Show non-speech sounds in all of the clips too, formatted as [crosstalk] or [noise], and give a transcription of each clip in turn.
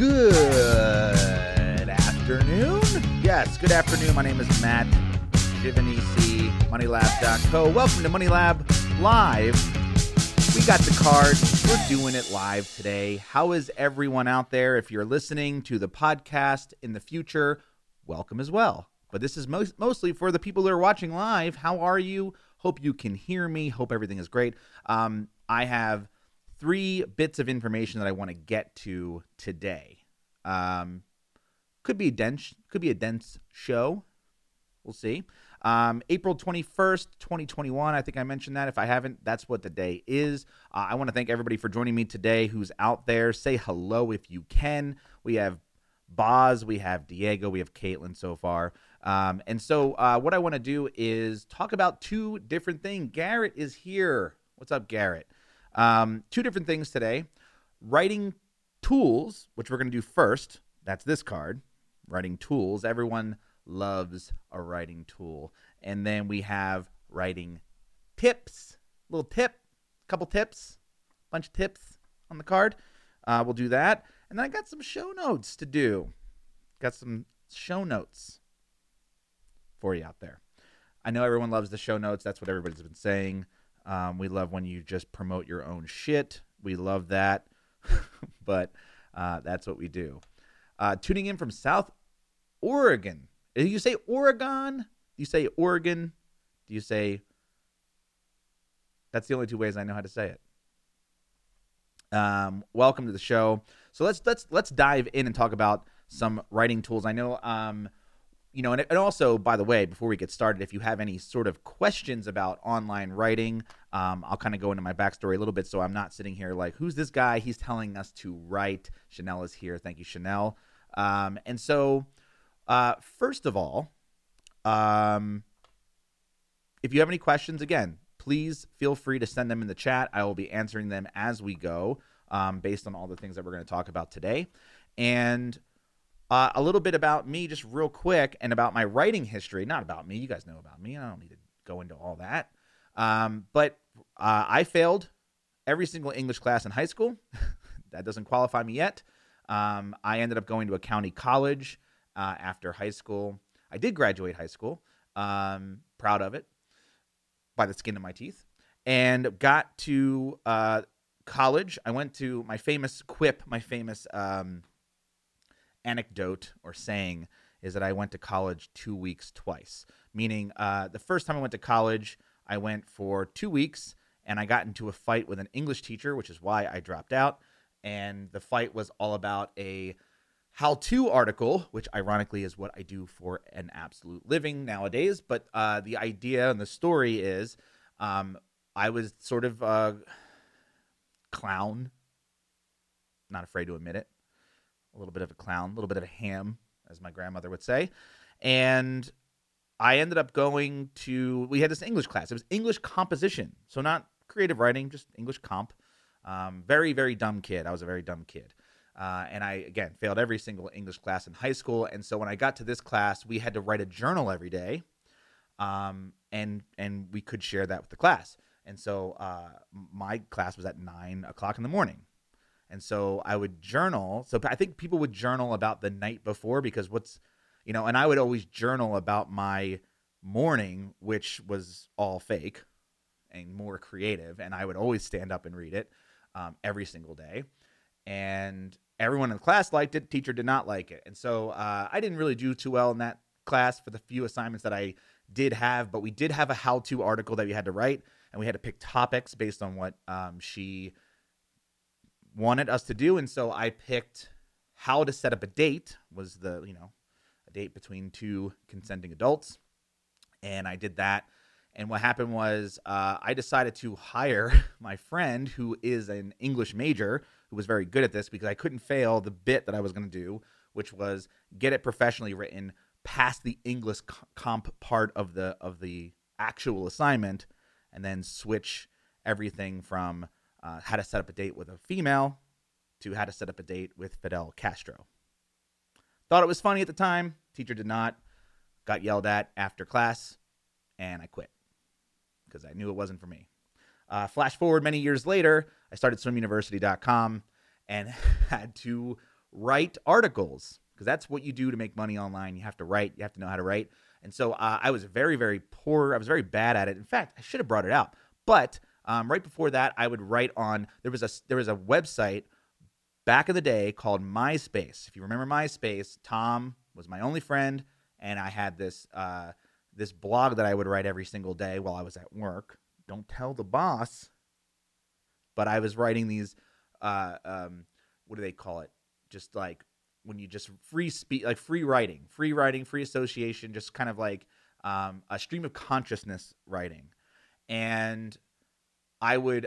Good afternoon. Yes, good afternoon. My name is Matt Giovanisci, MoneyLab.co. Welcome to Money Lab Live. We got the card. We're doing it live today. How is everyone out there? If you're listening to the podcast in the future, welcome as well. But this is most, mostly for the people that are watching live. How are you? Hope you can hear me. Hope everything is great. Um, I have three bits of information that I want to get to today. Um, could be a dense, could be a dense show. We'll see. Um, April 21st, 2021. I think I mentioned that. If I haven't, that's what the day is. Uh, I want to thank everybody for joining me today who's out there. Say hello if you can. We have Boz, we have Diego, we have Caitlin so far. Um, and so, uh, what I want to do is talk about two different things. Garrett is here. What's up, Garrett? Um, two different things today writing tools, which we're going to do first. That's this card writing tools. Everyone loves a writing tool. And then we have writing tips, little tip, couple tips, bunch of tips on the card. Uh, we'll do that. And then I got some show notes to do. Got some show notes for you out there. I know everyone loves the show notes. That's what everybody's been saying. Um, we love when you just promote your own shit. We love that. [laughs] but uh, that's what we do. Uh, tuning in from South Oregon. Do you say Oregon? Do you say Oregon? Do you say. That's the only two ways I know how to say it. Um, welcome to the show. So let's let's let's dive in and talk about some writing tools. I know um, you know, and, and also, by the way, before we get started, if you have any sort of questions about online writing, um, I'll kind of go into my backstory a little bit so I'm not sitting here like, who's this guy? He's telling us to write. Chanel is here. Thank you, Chanel. Um, and so, uh, first of all, um, if you have any questions, again, please feel free to send them in the chat. I will be answering them as we go um, based on all the things that we're going to talk about today. And uh, a little bit about me, just real quick, and about my writing history. Not about me. You guys know about me. I don't need to go into all that. Um, but uh, I failed every single English class in high school. [laughs] that doesn't qualify me yet. Um, I ended up going to a county college uh, after high school. I did graduate high school. Um, proud of it by the skin of my teeth. And got to uh, college. I went to my famous quip, my famous um, anecdote or saying is that I went to college two weeks twice. Meaning, uh, the first time I went to college, I went for two weeks and I got into a fight with an English teacher, which is why I dropped out. And the fight was all about a how to article, which ironically is what I do for an absolute living nowadays. But uh, the idea and the story is um, I was sort of a clown, not afraid to admit it, a little bit of a clown, a little bit of a ham, as my grandmother would say. And I ended up going to, we had this English class. It was English composition. So not creative writing, just English comp. Um, very, very dumb kid. I was a very dumb kid. Uh, and I, again, failed every single English class in high school. And so when I got to this class, we had to write a journal every day. Um, and, and we could share that with the class. And so uh, my class was at nine o'clock in the morning. And so I would journal. So I think people would journal about the night before because what's, you know, and I would always journal about my morning, which was all fake and more creative. And I would always stand up and read it um, every single day. And everyone in the class liked it. Teacher did not like it. And so uh, I didn't really do too well in that class for the few assignments that I did have. But we did have a how to article that we had to write. And we had to pick topics based on what um, she wanted us to do, and so I picked how to set up a date was the you know a date between two consenting adults, and I did that. And what happened was uh, I decided to hire [laughs] my friend who is an English major who was very good at this because I couldn't fail the bit that I was going to do, which was get it professionally written past the English comp part of the of the actual assignment, and then switch everything from uh, how to set up a date with a female to how to set up a date with Fidel Castro. Thought it was funny at the time. Teacher did not. Got yelled at after class, and I quit because I knew it wasn't for me. Uh, flash forward many years later, I started swimuniversity.com and [laughs] had to write articles because that's what you do to make money online. You have to write, you have to know how to write. And so uh, I was very, very poor. I was very bad at it. In fact, I should have brought it out. But um, right before that, I would write on there was a there was a website back in the day called MySpace. If you remember MySpace, Tom was my only friend, and I had this uh, this blog that I would write every single day while I was at work. Don't tell the boss, but I was writing these. Uh, um, what do they call it? Just like when you just free speak like free writing free writing free association just kind of like um, a stream of consciousness writing and i would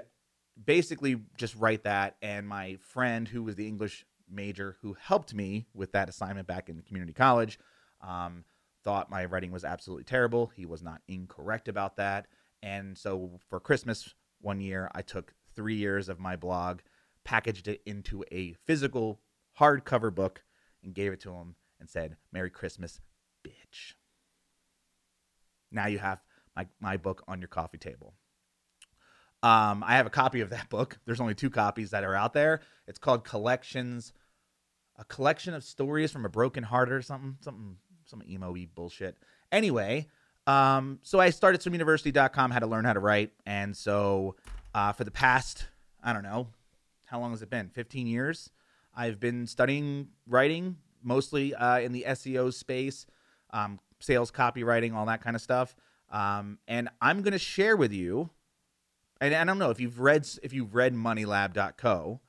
basically just write that and my friend who was the english major who helped me with that assignment back in community college um, thought my writing was absolutely terrible he was not incorrect about that and so for christmas one year i took three years of my blog packaged it into a physical hardcover book and gave it to him and said, Merry Christmas, bitch. Now you have my, my book on your coffee table. Um, I have a copy of that book. There's only two copies that are out there. It's called Collections, a collection of stories from a broken heart or something, something, some emo bullshit. Anyway, um, so I started swimuniversity.com, how to learn how to write. And so uh, for the past, I don't know, how long has it been? 15 years? I've been studying writing mostly uh, in the SEO space, um, sales copywriting, all that kind of stuff. Um, and I'm going to share with you, and I don't know if you've read if you've read MoneyLab.co.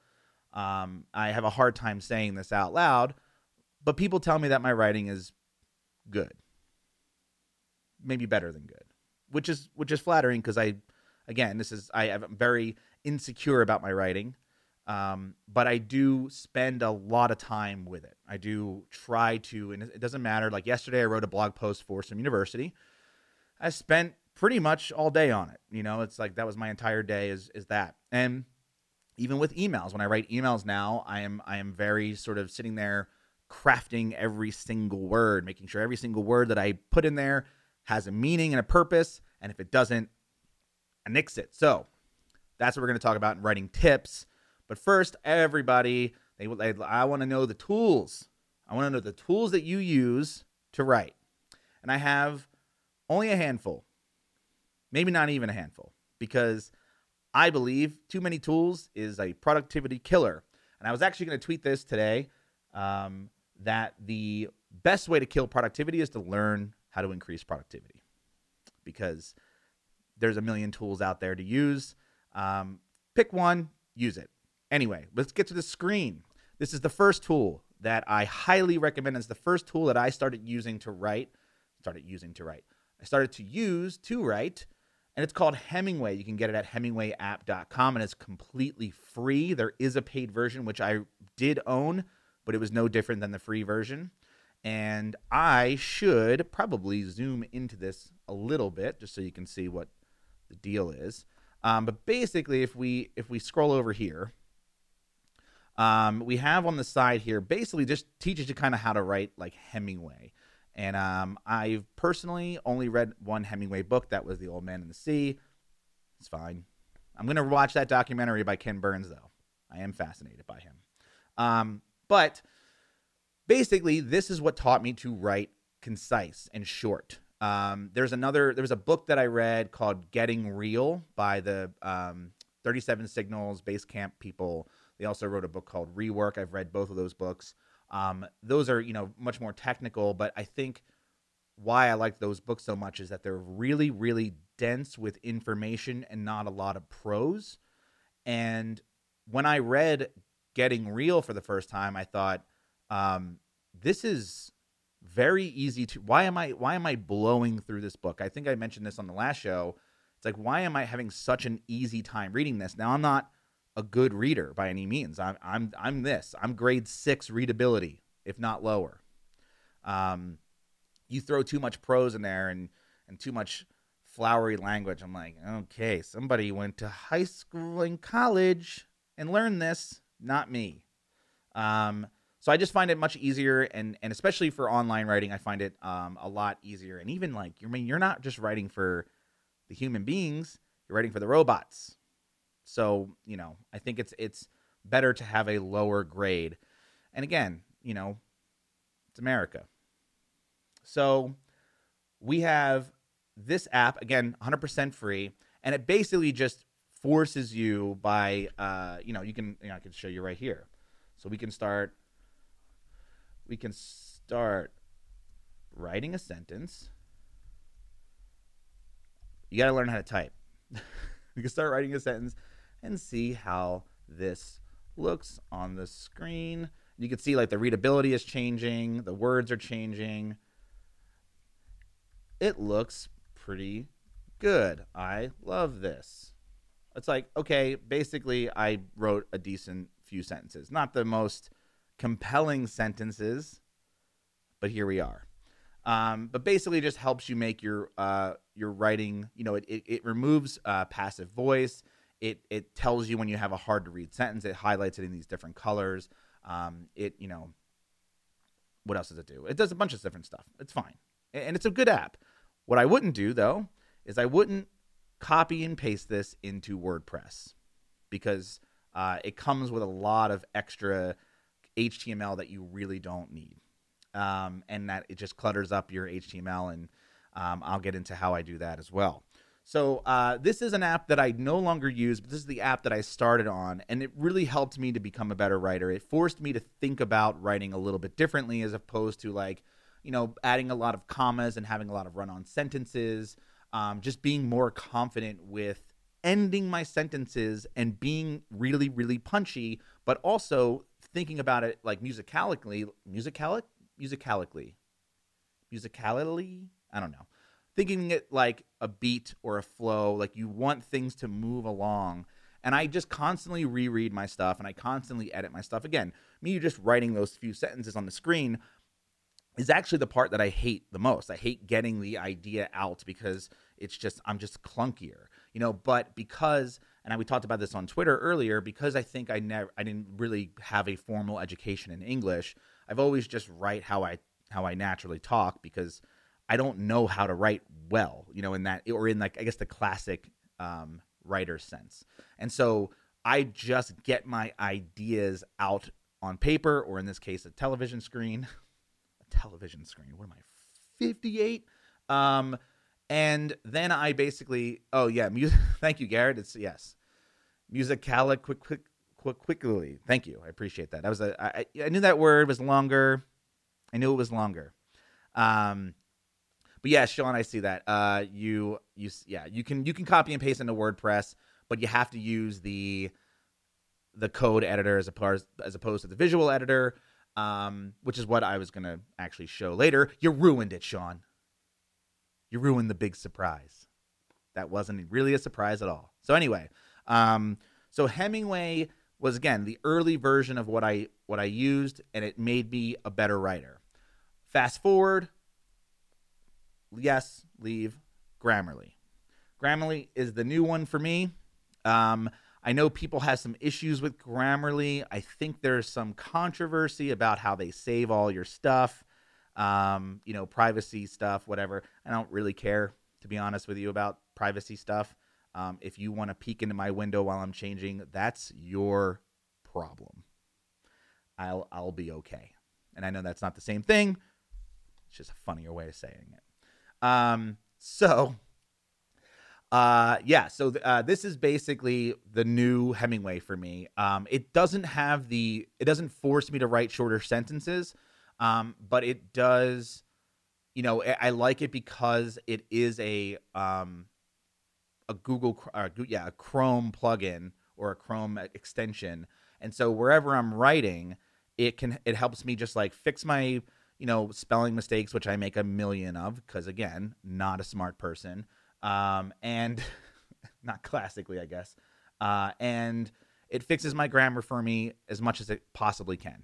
Um, I have a hard time saying this out loud, but people tell me that my writing is good, maybe better than good, which is which is flattering because I, again, this is I am very insecure about my writing. Um, but I do spend a lot of time with it. I do try to, and it doesn't matter. Like yesterday, I wrote a blog post for some university. I spent pretty much all day on it. You know, it's like that was my entire day. Is is that? And even with emails, when I write emails now, I am I am very sort of sitting there crafting every single word, making sure every single word that I put in there has a meaning and a purpose. And if it doesn't, I nix it. So that's what we're going to talk about in writing tips but first, everybody, they, they I want to know the tools. I want to know the tools that you use to write. And I have only a handful, maybe not even a handful, because I believe too many tools is a productivity killer. And I was actually going to tweet this today um, that the best way to kill productivity is to learn how to increase productivity because there's a million tools out there to use. Um, pick one, use it. Anyway, let's get to the screen. This is the first tool that I highly recommend. It's the first tool that I started using to write. Started using to write. I started to use to write, and it's called Hemingway. You can get it at hemingwayapp.com, and it's completely free. There is a paid version, which I did own, but it was no different than the free version. And I should probably zoom into this a little bit just so you can see what the deal is. Um, but basically, if we if we scroll over here, um, we have on the side here basically just teaches you kind of how to write like Hemingway. And um, I've personally only read one Hemingway book. That was The Old Man and the Sea. It's fine. I'm going to watch that documentary by Ken Burns, though. I am fascinated by him. Um, but basically, this is what taught me to write concise and short. Um, there's another, there was a book that I read called Getting Real by the um, 37 Signals Basecamp people. They also wrote a book called Rework. I've read both of those books. Um, those are, you know, much more technical, but I think why I like those books so much is that they're really, really dense with information and not a lot of prose. And when I read Getting Real for the first time, I thought, um, this is very easy to why am I why am I blowing through this book? I think I mentioned this on the last show. It's like why am I having such an easy time reading this? Now I'm not a good reader by any means. I'm I'm I'm this. I'm grade six readability, if not lower. Um, you throw too much prose in there and and too much flowery language. I'm like, okay, somebody went to high school and college and learned this, not me. Um, so I just find it much easier, and and especially for online writing, I find it um, a lot easier. And even like, you I mean, you're not just writing for the human beings; you're writing for the robots. So, you know, I think it's it's better to have a lower grade. And again, you know, it's America. So we have this app again 100% free and it basically just forces you by uh, you know you can you know, i can show you right here so we can start we can start writing a sentence you got to learn how to type [laughs] you can start writing a sentence and see how this looks on the screen you can see like the readability is changing the words are changing it looks pretty good. I love this. It's like, okay, basically, I wrote a decent few sentences. Not the most compelling sentences, but here we are. Um, but basically, just helps you make your uh, your writing. You know, it it, it removes uh, passive voice. It it tells you when you have a hard to read sentence. It highlights it in these different colors. Um, it you know, what else does it do? It does a bunch of different stuff. It's fine, and it's a good app. What I wouldn't do though is I wouldn't copy and paste this into WordPress because uh, it comes with a lot of extra HTML that you really don't need. Um, and that it just clutters up your HTML. And um, I'll get into how I do that as well. So uh, this is an app that I no longer use, but this is the app that I started on, and it really helped me to become a better writer. It forced me to think about writing a little bit differently, as opposed to like, you know, adding a lot of commas and having a lot of run-on sentences um, just being more confident with ending my sentences and being really, really punchy, but also thinking about it like musicalically, musicalic, musicalically, musicality. I don't know. Thinking it like a beat or a flow, like you want things to move along. And I just constantly reread my stuff and I constantly edit my stuff. Again, me just writing those few sentences on the screen is actually the part that I hate the most. I hate getting the idea out because it's just I'm just clunkier, you know. But because and we talked about this on Twitter earlier, because I think I never I didn't really have a formal education in English. I've always just write how I how I naturally talk because I don't know how to write well, you know, in that or in like I guess the classic um, writer sense. And so I just get my ideas out on paper or in this case a television screen. [laughs] a television screen. What am I? 58? Um and then I basically, oh yeah, music. [laughs] Thank you, Garrett. It's yes, musicalic quick quick quick quickly. Thank you, I appreciate that. That was a I, I knew that word was longer. I knew it was longer. Um, but yeah, Sean, I see that. Uh, you you yeah, you can you can copy and paste into WordPress, but you have to use the the code editor as opposed as opposed to the visual editor. Um, which is what I was gonna actually show later. You ruined it, Sean you ruined the big surprise. That wasn't really a surprise at all. So anyway, um, so Hemingway was again the early version of what I what I used, and it made me a better writer. Fast forward, yes, leave Grammarly. Grammarly is the new one for me. Um, I know people have some issues with Grammarly. I think there's some controversy about how they save all your stuff um, you know, privacy stuff, whatever. I don't really care, to be honest with you, about privacy stuff. Um, if you want to peek into my window while I'm changing, that's your problem. I'll I'll be okay. And I know that's not the same thing. It's just a funnier way of saying it. Um, so uh, yeah, so th- uh, this is basically the new Hemingway for me. Um, it doesn't have the, it doesn't force me to write shorter sentences. Um, but it does, you know, I, I, like it because it is a um, a Google, uh, yeah, a Chrome plugin or a Chrome extension, and so wherever I'm writing, it can it helps me just like fix my you know spelling mistakes, which I make a million of because again, not a smart person, um, and [laughs] not classically, I guess, uh, and it fixes my grammar for me as much as it possibly can.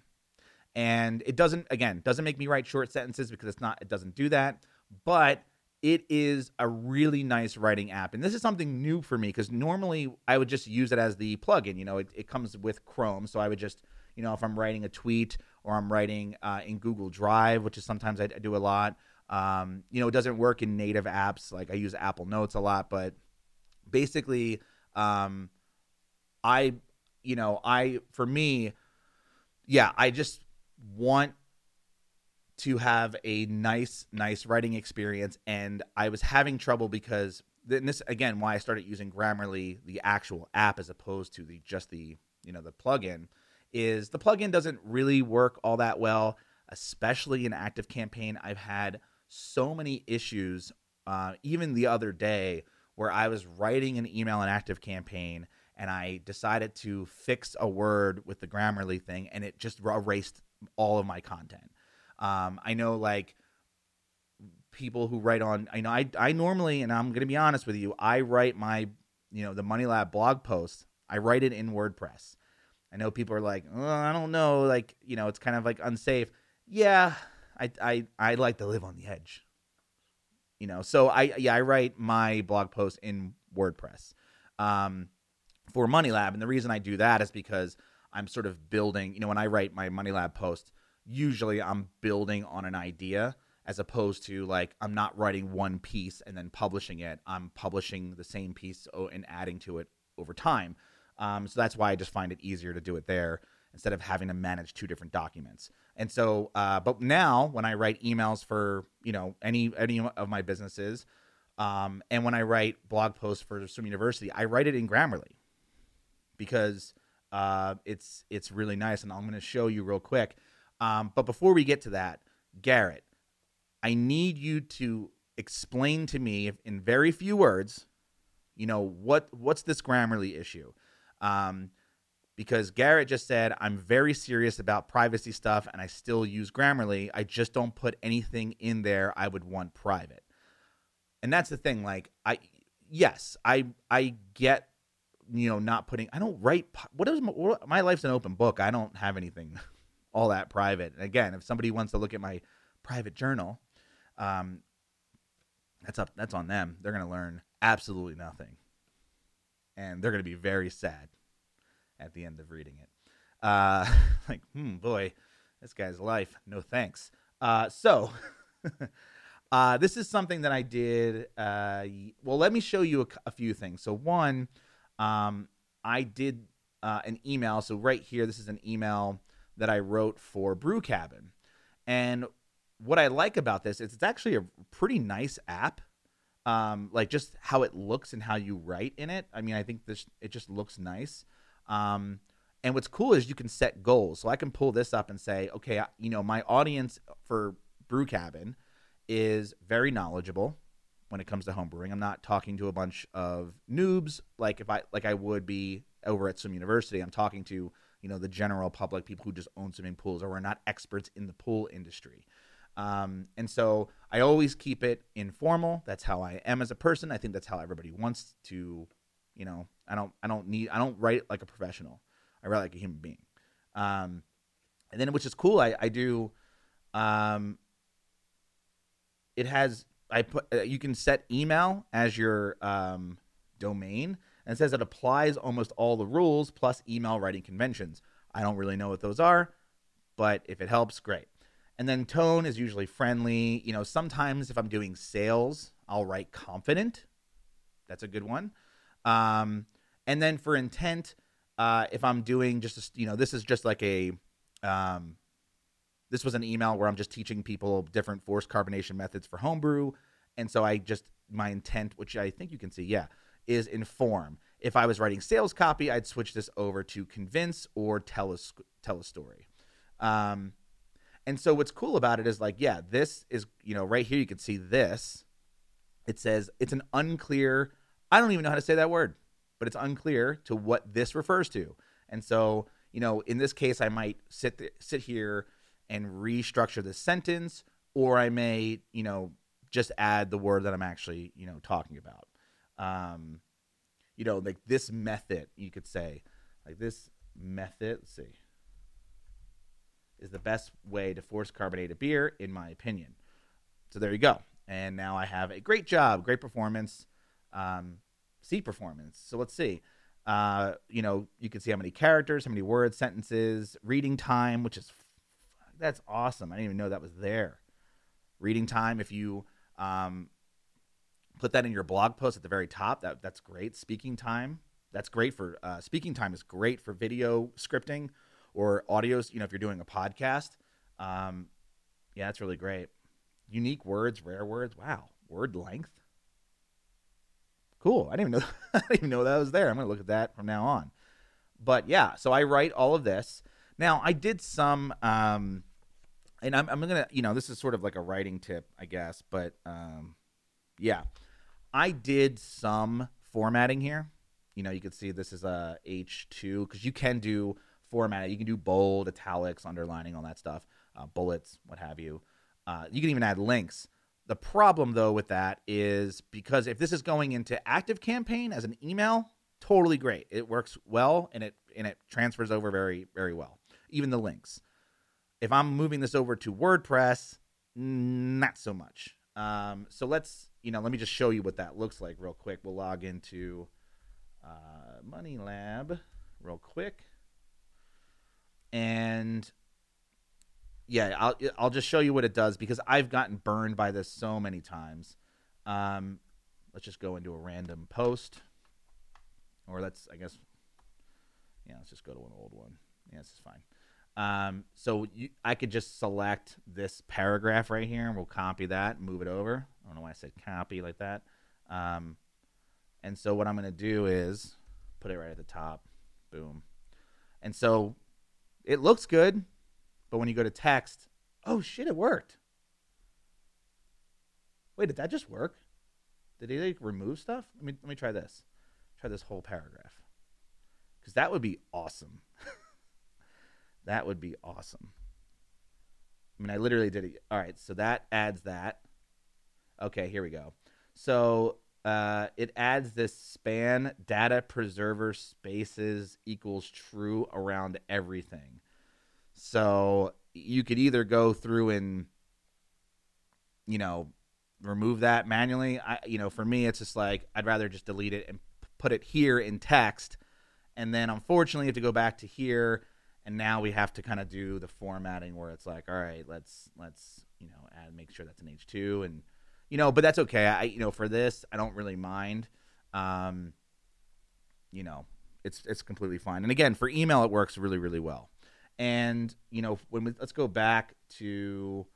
And it doesn't again doesn't make me write short sentences because it's not it doesn't do that but it is a really nice writing app. And this is something new for me because normally i would just use it as the plugin you know it, it comes with chrome. So i would just you know if i'm writing a tweet or i'm writing uh, in google drive which is sometimes i, do a lot um, you know it doesn't work in native apps like i use apple notes a lot but basically um, i you know i for me yeah i just want to have a nice, nice writing experience. And I was having trouble because then this again why I started using Grammarly, the actual app, as opposed to the just the you know the plugin, is the plugin doesn't really work all that well, especially in Active Campaign. I've had so many issues, uh, even the other day, where I was writing an email in Active Campaign and I decided to fix a word with the Grammarly thing, and it just erased all of my content. Um, I know like people who write on I know I I normally and I'm going to be honest with you, I write my you know the Money Lab blog post. I write it in WordPress. I know people are like, oh, I don't know, like you know, it's kind of like unsafe. Yeah, I I I like to live on the edge. You know, so I yeah I write my blog post in WordPress um, for Money Lab, and the reason I do that is because I'm sort of building. You know, when I write my Money Lab post, usually I'm building on an idea as opposed to like I'm not writing one piece and then publishing it. I'm publishing the same piece and adding to it over time. Um, so that's why I just find it easier to do it there instead of having to manage two different documents. And so, uh, but now when I write emails for you know any any of my businesses, um, and when I write blog posts for Swim University, I write it in Grammarly because uh, it's it's really nice, and I'm going to show you real quick. Um, but before we get to that, Garrett, I need you to explain to me in very few words, you know, what what's this Grammarly issue? Um, because Garrett just said I'm very serious about privacy stuff and I still use Grammarly. I just don't put anything in there I would want private. And that's the thing like I yes, I I get you know not putting I don't write what is my, my life's an open book. I don't have anything [laughs] all that private. And again, if somebody wants to look at my private journal, um, that's up. That's on them. They're going to learn absolutely nothing, and they're going to be very sad at the end of reading it. Uh, [laughs] like, hmm, boy, this guy's life. No thanks. Uh, so. [laughs] Uh, this is something that I did. Uh, well, let me show you a, a few things. So, one, um, I did uh, an email. So, right here, this is an email that I wrote for Brew Cabin. And what I like about this is it's actually a pretty nice app. Um, like just how it looks and how you write in it. I mean, I think this it just looks nice. Um, and what's cool is you can set goals. So I can pull this up and say, okay, you know, my audience for Brew Cabin is very knowledgeable when it comes to homebrewing. I'm not talking to a bunch of noobs like if I like I would be over at some university. I'm talking to you know the general public, people who just own swimming pools or are not experts in the pool industry. Um, and so I always keep it informal. That's how I am as a person. I think that's how everybody wants to, you know. I don't I don't need I don't write like a professional. I write like a human being. Um, and then which is cool. I I do. Um, it has I put uh, you can set email as your um, domain and says it applies almost all the rules plus email writing conventions. I don't really know what those are, but if it helps, great. And then tone is usually friendly. You know, sometimes if I'm doing sales, I'll write confident. That's a good one. Um, and then for intent, uh, if I'm doing just, a, you know, this is just like a, um, this was an email where I'm just teaching people different forced carbonation methods for homebrew. And so I just, my intent, which I think you can see, yeah, is inform. If I was writing sales copy, I'd switch this over to convince or tell a tell a story. Um, and so what's cool about it is like, yeah, this is you know right here you can see this. It says it's an unclear. I don't even know how to say that word, but it's unclear to what this refers to. And so you know, in this case, I might sit th- sit here and restructure the sentence, or I may you know just add the word that I'm actually you know talking about um, you know, like this method, you could say, like this method, let's see, is the best way to force carbonate a beer, in my opinion. So there you go. And now I have a great job, great performance, um, performance. So let's see. Uh, you know, you can see how many characters, how many words, sentences, reading time, which is that's awesome. I didn't even know that was there. Reading time, if you um, put that in your blog post at the very top. That that's great. Speaking time, that's great for uh, speaking time is great for video scripting or audios. You know, if you're doing a podcast, Um, yeah, that's really great. Unique words, rare words. Wow, word length. Cool. I didn't even know. [laughs] I didn't even know that was there. I'm gonna look at that from now on. But yeah, so I write all of this. Now I did some, um, and I'm, I'm gonna, you know, this is sort of like a writing tip, I guess. But um, yeah, I did some formatting here. You know, you can see this is a H2 because you can do formatting. You can do bold, italics, underlining, all that stuff, uh, bullets, what have you. Uh, you can even add links. The problem though with that is because if this is going into Active Campaign as an email, totally great. It works well and it and it transfers over very very well. Even the links. If I'm moving this over to WordPress, not so much. Um, so let's you know let me just show you what that looks like real quick. We'll log into uh, Money Lab real quick, and yeah, I'll I'll just show you what it does because I've gotten burned by this so many times. Um, let's just go into a random post, or let's I guess, yeah, let's just go to an old one. Yeah, this is fine. Um, so you, I could just select this paragraph right here, and we'll copy that, move it over. I don't know why I said copy like that. Um, and so what I'm going to do is put it right at the top. Boom. And so it looks good. But when you go to text, oh shit, it worked. Wait, did that just work? Did they like remove stuff? Let me let me try this. Try this whole paragraph. Cuz that would be awesome. [laughs] that would be awesome. I mean, I literally did it. All right, so that adds that. Okay, here we go. So uh, it adds this span data preserver spaces equals true around everything. So you could either go through and, you know, remove that manually. I, you know, for me, it's just like I'd rather just delete it and put it here in text, and then unfortunately, you have to go back to here, and now we have to kind of do the formatting where it's like, all right, let's let's you know add make sure that's an H two, and you know, but that's okay. I you know for this, I don't really mind. Um, you know, it's it's completely fine. And again, for email, it works really really well. And you know, when we, let's go back to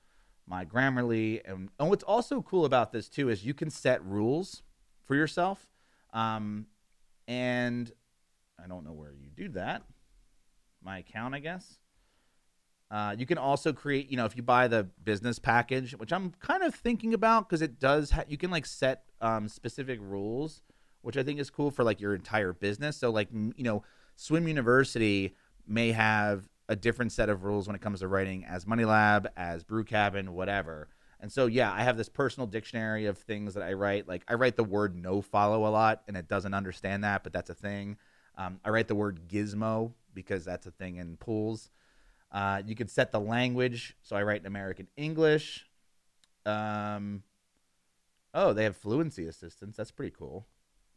my Grammarly, and, and what's also cool about this too is you can set rules for yourself. Um, and I don't know where you do that. My account, I guess. Uh, you can also create, you know, if you buy the business package, which I'm kind of thinking about because it does, ha- you can like set um, specific rules, which I think is cool for like your entire business. So, like, you know, Swim University may have a different set of rules when it comes to writing as Money Lab, as Brew Cabin, whatever. And so, yeah, I have this personal dictionary of things that I write. Like, I write the word no follow a lot, and it doesn't understand that, but that's a thing. Um, I write the word gizmo because that's a thing in pools. Uh, you can set the language. So I write in American English. Um, oh, they have fluency assistance. That's pretty cool.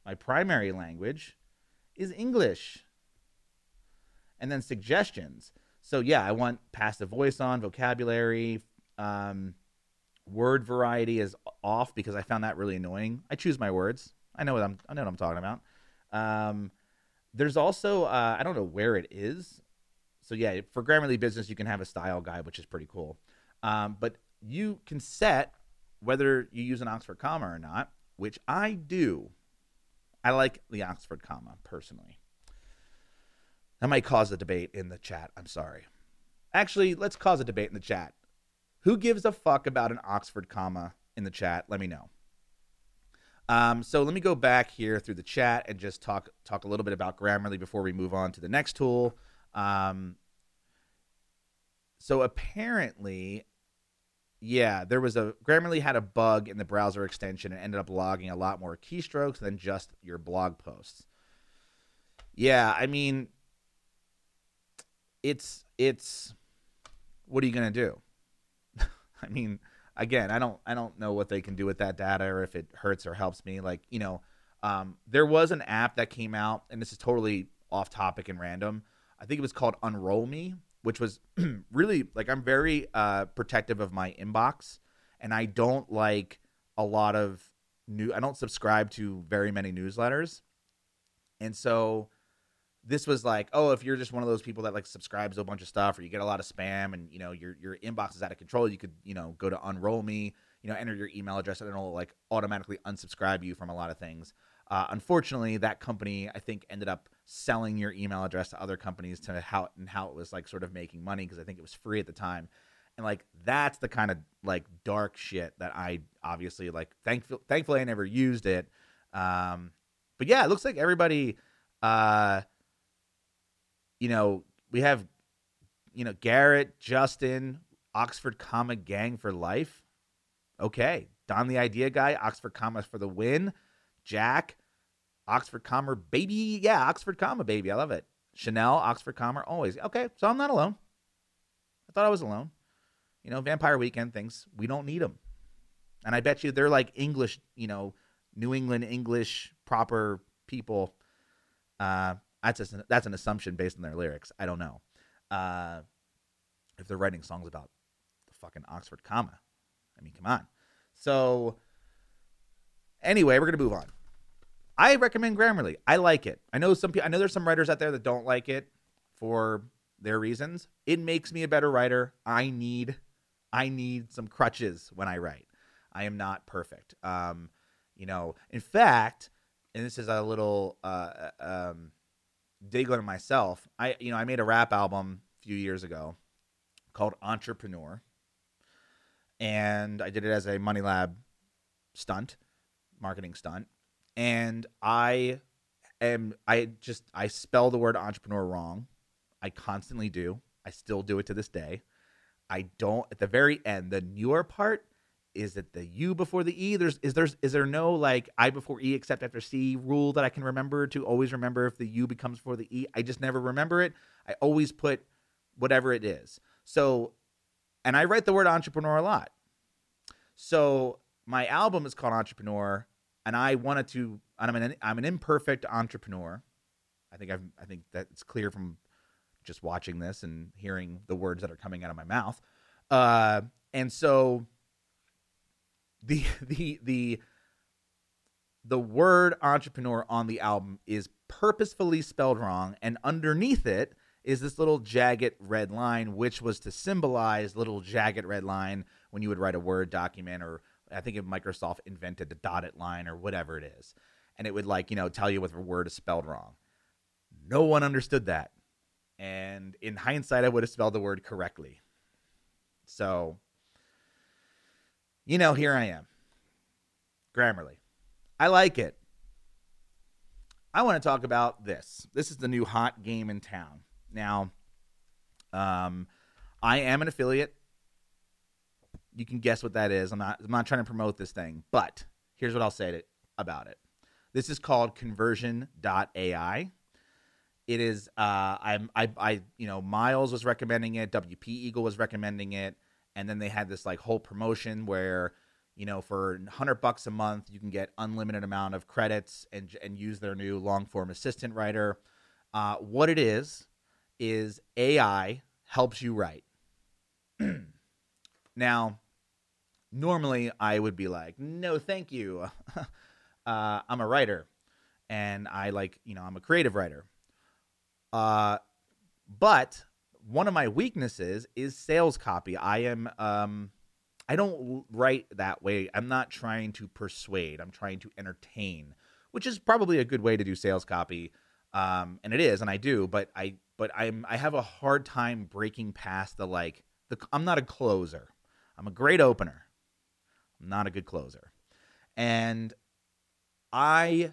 My primary language is English and then suggestions. So yeah, I want passive voice on, vocabulary, um, word variety is off because I found that really annoying. I choose my words. I know what I'm. I know what I'm talking about. Um, there's also uh, I don't know where it is. So yeah, for Grammarly Business, you can have a style guide, which is pretty cool. Um, but you can set whether you use an Oxford comma or not, which I do. I like the Oxford comma personally. That might cause a debate in the chat. I'm sorry. Actually, let's cause a debate in the chat. Who gives a fuck about an Oxford comma in the chat? Let me know. Um, so let me go back here through the chat and just talk talk a little bit about Grammarly before we move on to the next tool. Um, so apparently, yeah, there was a Grammarly had a bug in the browser extension and ended up logging a lot more keystrokes than just your blog posts. Yeah, I mean, it's it's what are you to do? [laughs] I mean, again, I don't I don't know what they can do with that data or if it hurts or helps me. Like, you know, um, there was an app that came out, and this is totally off topic and random. I think it was called Unroll Me, which was [clears throat] really like I'm very uh, protective of my inbox, and I don't like a lot of new. I don't subscribe to very many newsletters, and so this was like, oh, if you're just one of those people that like subscribes to a bunch of stuff or you get a lot of spam and you know your your inbox is out of control, you could you know go to unroll me, you know, enter your email address and it'll like automatically unsubscribe you from a lot of things. Uh, unfortunately, that company I think ended up selling your email address to other companies to how and how it was like sort of making money because I think it was free at the time. And like that's the kind of like dark shit that I obviously like. Thankful, thankfully, I never used it. Um, but yeah, it looks like everybody. Uh, you know, we have, you know, Garrett, Justin, Oxford comma gang for life. Okay, Don the idea guy, Oxford comma for the win. Jack, Oxford comma baby, yeah, Oxford comma baby, I love it. Chanel, Oxford comma always. Okay, so I'm not alone. I thought I was alone. You know, Vampire Weekend things, we don't need them, and I bet you they're like English, you know, New England English proper people. Uh, that's a, that's an assumption based on their lyrics. I don't know uh, if they're writing songs about the fucking Oxford comma. I mean, come on. So anyway, we're gonna move on. I recommend Grammarly. I like it. I know some people. I know there's some writers out there that don't like it for their reasons. It makes me a better writer. I need I need some crutches when I write. I am not perfect. Um, you know, in fact, and this is a little uh, um, dig myself. I you know I made a rap album a few years ago called Entrepreneur, and I did it as a Money Lab stunt, marketing stunt, and I am I just I spell the word entrepreneur wrong. I constantly do. I still do it to this day. I don't at the very end, the newer part is it the U before the E? There's is there's is there no like I before E except after C rule that I can remember to always remember if the U becomes before the E? I just never remember it. I always put whatever it is. So and I write the word entrepreneur a lot. So my album is called Entrepreneur and I wanted to I'm an I'm an imperfect entrepreneur. I think I've I think that's clear from just watching this and hearing the words that are coming out of my mouth. Uh, and so the [laughs] the the the word entrepreneur on the album is purposefully spelled wrong and underneath it is this little jagged red line which was to symbolize little jagged red line when you would write a word document or i think if microsoft invented the dotted line or whatever it is and it would like you know tell you if a word is spelled wrong no one understood that and in hindsight i would have spelled the word correctly so you know, here I am. Grammarly. I like it. I want to talk about this. This is the new hot game in town. Now, um, I am an affiliate. You can guess what that is. I'm not. I'm not trying to promote this thing, but here's what I'll say to, about it. This is called Conversion.ai. It is. Uh, I'm. I. I. You know, Miles was recommending it. WP Eagle was recommending it and then they had this like whole promotion where you know for 100 bucks a month you can get unlimited amount of credits and and use their new long form assistant writer uh, what it is is ai helps you write [clears throat] now normally i would be like no thank you [laughs] uh, i'm a writer and i like you know i'm a creative writer uh, but one of my weaknesses is sales copy. I am um I don't write that way. I'm not trying to persuade. I'm trying to entertain, which is probably a good way to do sales copy. Um and it is and I do, but I but I'm I have a hard time breaking past the like the I'm not a closer. I'm a great opener. Not a good closer. And I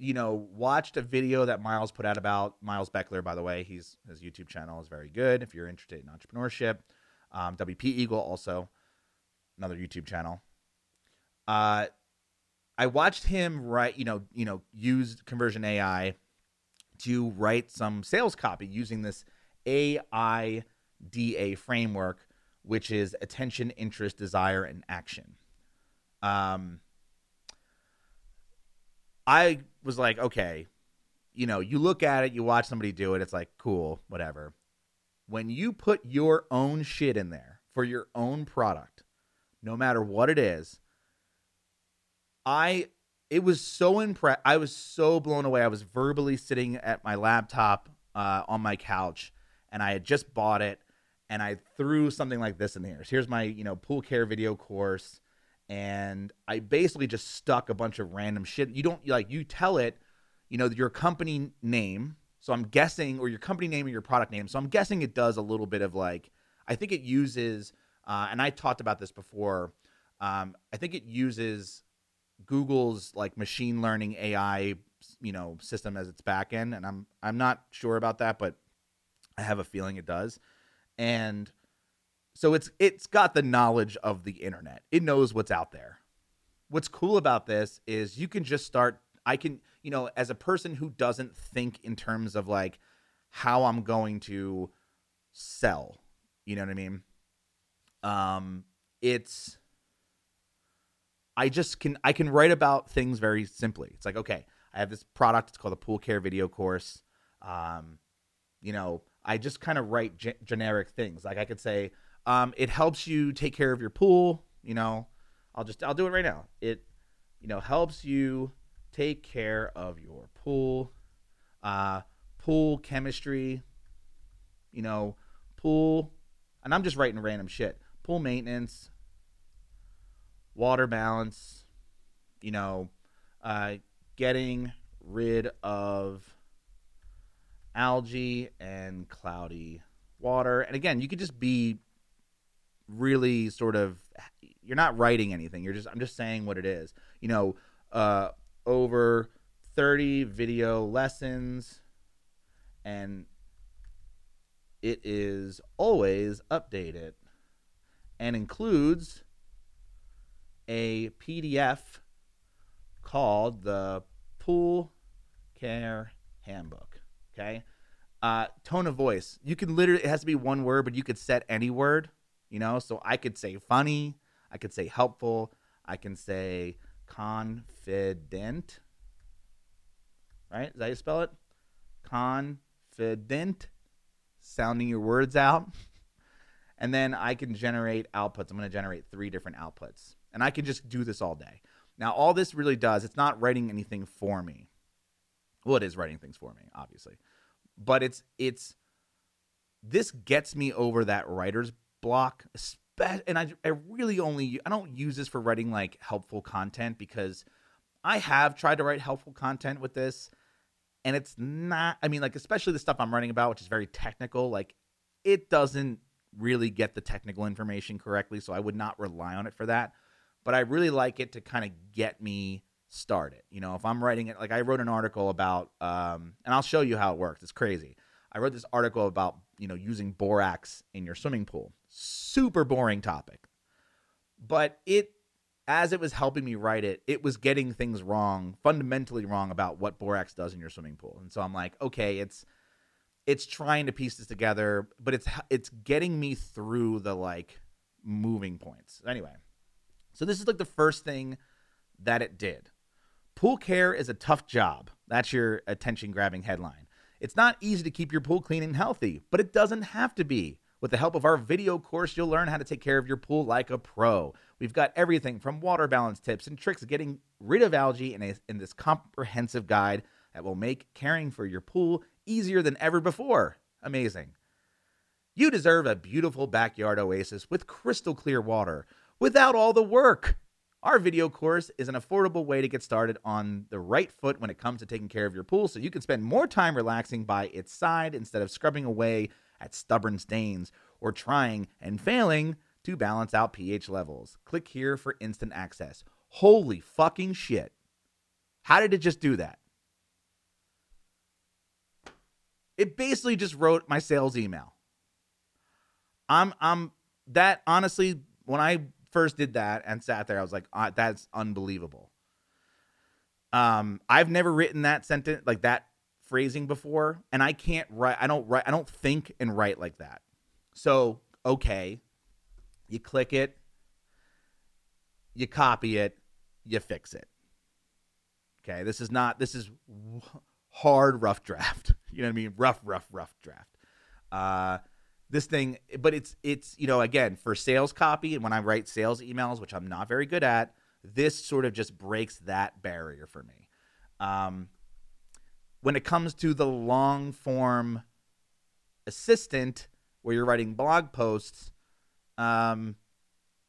you know, watched a video that Miles put out about Miles Beckler. By the way, he's his YouTube channel is very good if you're interested in entrepreneurship. Um, WP Eagle also another YouTube channel. Uh, I watched him write, you know, you know, use conversion AI to write some sales copy using this AIDA framework, which is attention, interest, desire, and action. Um, I was like, okay, you know, you look at it, you watch somebody do it, it's like, cool, whatever. When you put your own shit in there for your own product, no matter what it is, I it was so impressed. I was so blown away. I was verbally sitting at my laptop uh, on my couch, and I had just bought it, and I threw something like this in there. So here's my you know pool care video course, and I basically just stuck a bunch of random shit. You don't like you tell it, you know, your company name. So I'm guessing, or your company name or your product name. So I'm guessing it does a little bit of like, I think it uses, uh, and I talked about this before. Um, I think it uses Google's like machine learning AI, you know, system as its backend, and I'm I'm not sure about that, but I have a feeling it does. And so it's it's got the knowledge of the internet. It knows what's out there. What's cool about this is you can just start I can, you know, as a person who doesn't think in terms of like how I'm going to sell, you know what I mean? Um it's I just can I can write about things very simply. It's like, okay, I have this product. It's called a pool care video course. Um, you know, I just kind of write ge- generic things. Like I could say, um, it helps you take care of your pool. You know, I'll just I'll do it right now. It, you know, helps you take care of your pool, uh, pool chemistry. You know, pool, and I'm just writing random shit. Pool maintenance, water balance, you know, uh, getting rid of algae and cloudy water. And again, you could just be really sort of you're not writing anything. You're just I'm just saying what it is. You know, uh, over 30 video lessons and it is always updated and includes a PDF called the Pool Care Handbook. Okay. Uh, tone of voice. You can literally, it has to be one word, but you could set any word, you know? So I could say funny, I could say helpful, I can say confident. Right? Is that how you spell it? Confident. Sounding your words out. [laughs] And then I can generate outputs. I'm going to generate three different outputs and I can just do this all day. Now, all this really does, it's not writing anything for me. Well, it is writing things for me, obviously. But it's it's this gets me over that writer's block. And I, I really only I don't use this for writing like helpful content because I have tried to write helpful content with this and it's not I mean like especially the stuff I'm writing about which is very technical like it doesn't really get the technical information correctly so I would not rely on it for that but I really like it to kind of get me started. You know, if I'm writing it, like I wrote an article about, um, and I'll show you how it works. It's crazy. I wrote this article about, you know, using borax in your swimming pool. Super boring topic. But it, as it was helping me write it, it was getting things wrong, fundamentally wrong about what borax does in your swimming pool. And so I'm like, okay, it's, it's trying to piece this together, but it's, it's getting me through the like moving points. Anyway, so this is like the first thing that it did. Pool care is a tough job. That's your attention grabbing headline. It's not easy to keep your pool clean and healthy, but it doesn't have to be. With the help of our video course, you'll learn how to take care of your pool like a pro. We've got everything from water balance tips and tricks getting rid of algae in, a, in this comprehensive guide that will make caring for your pool easier than ever before. Amazing. You deserve a beautiful backyard oasis with crystal clear water without all the work. Our video course is an affordable way to get started on the right foot when it comes to taking care of your pool so you can spend more time relaxing by its side instead of scrubbing away at stubborn stains or trying and failing to balance out pH levels. Click here for instant access. Holy fucking shit. How did it just do that? It basically just wrote my sales email. I'm I'm that honestly when I first did that and sat there, I was like, uh, that's unbelievable. Um, I've never written that sentence like that phrasing before, and I can't write. I don't write. I don't think and write like that. So okay, you click it, you copy it, you fix it. Okay, this is not. This is hard, rough draft. [laughs] You know what I mean? Rough, rough, rough draft. Uh, this thing but it's it's you know again for sales copy and when i write sales emails which i'm not very good at this sort of just breaks that barrier for me. Um, when it comes to the long form assistant, where you're writing blog posts, um,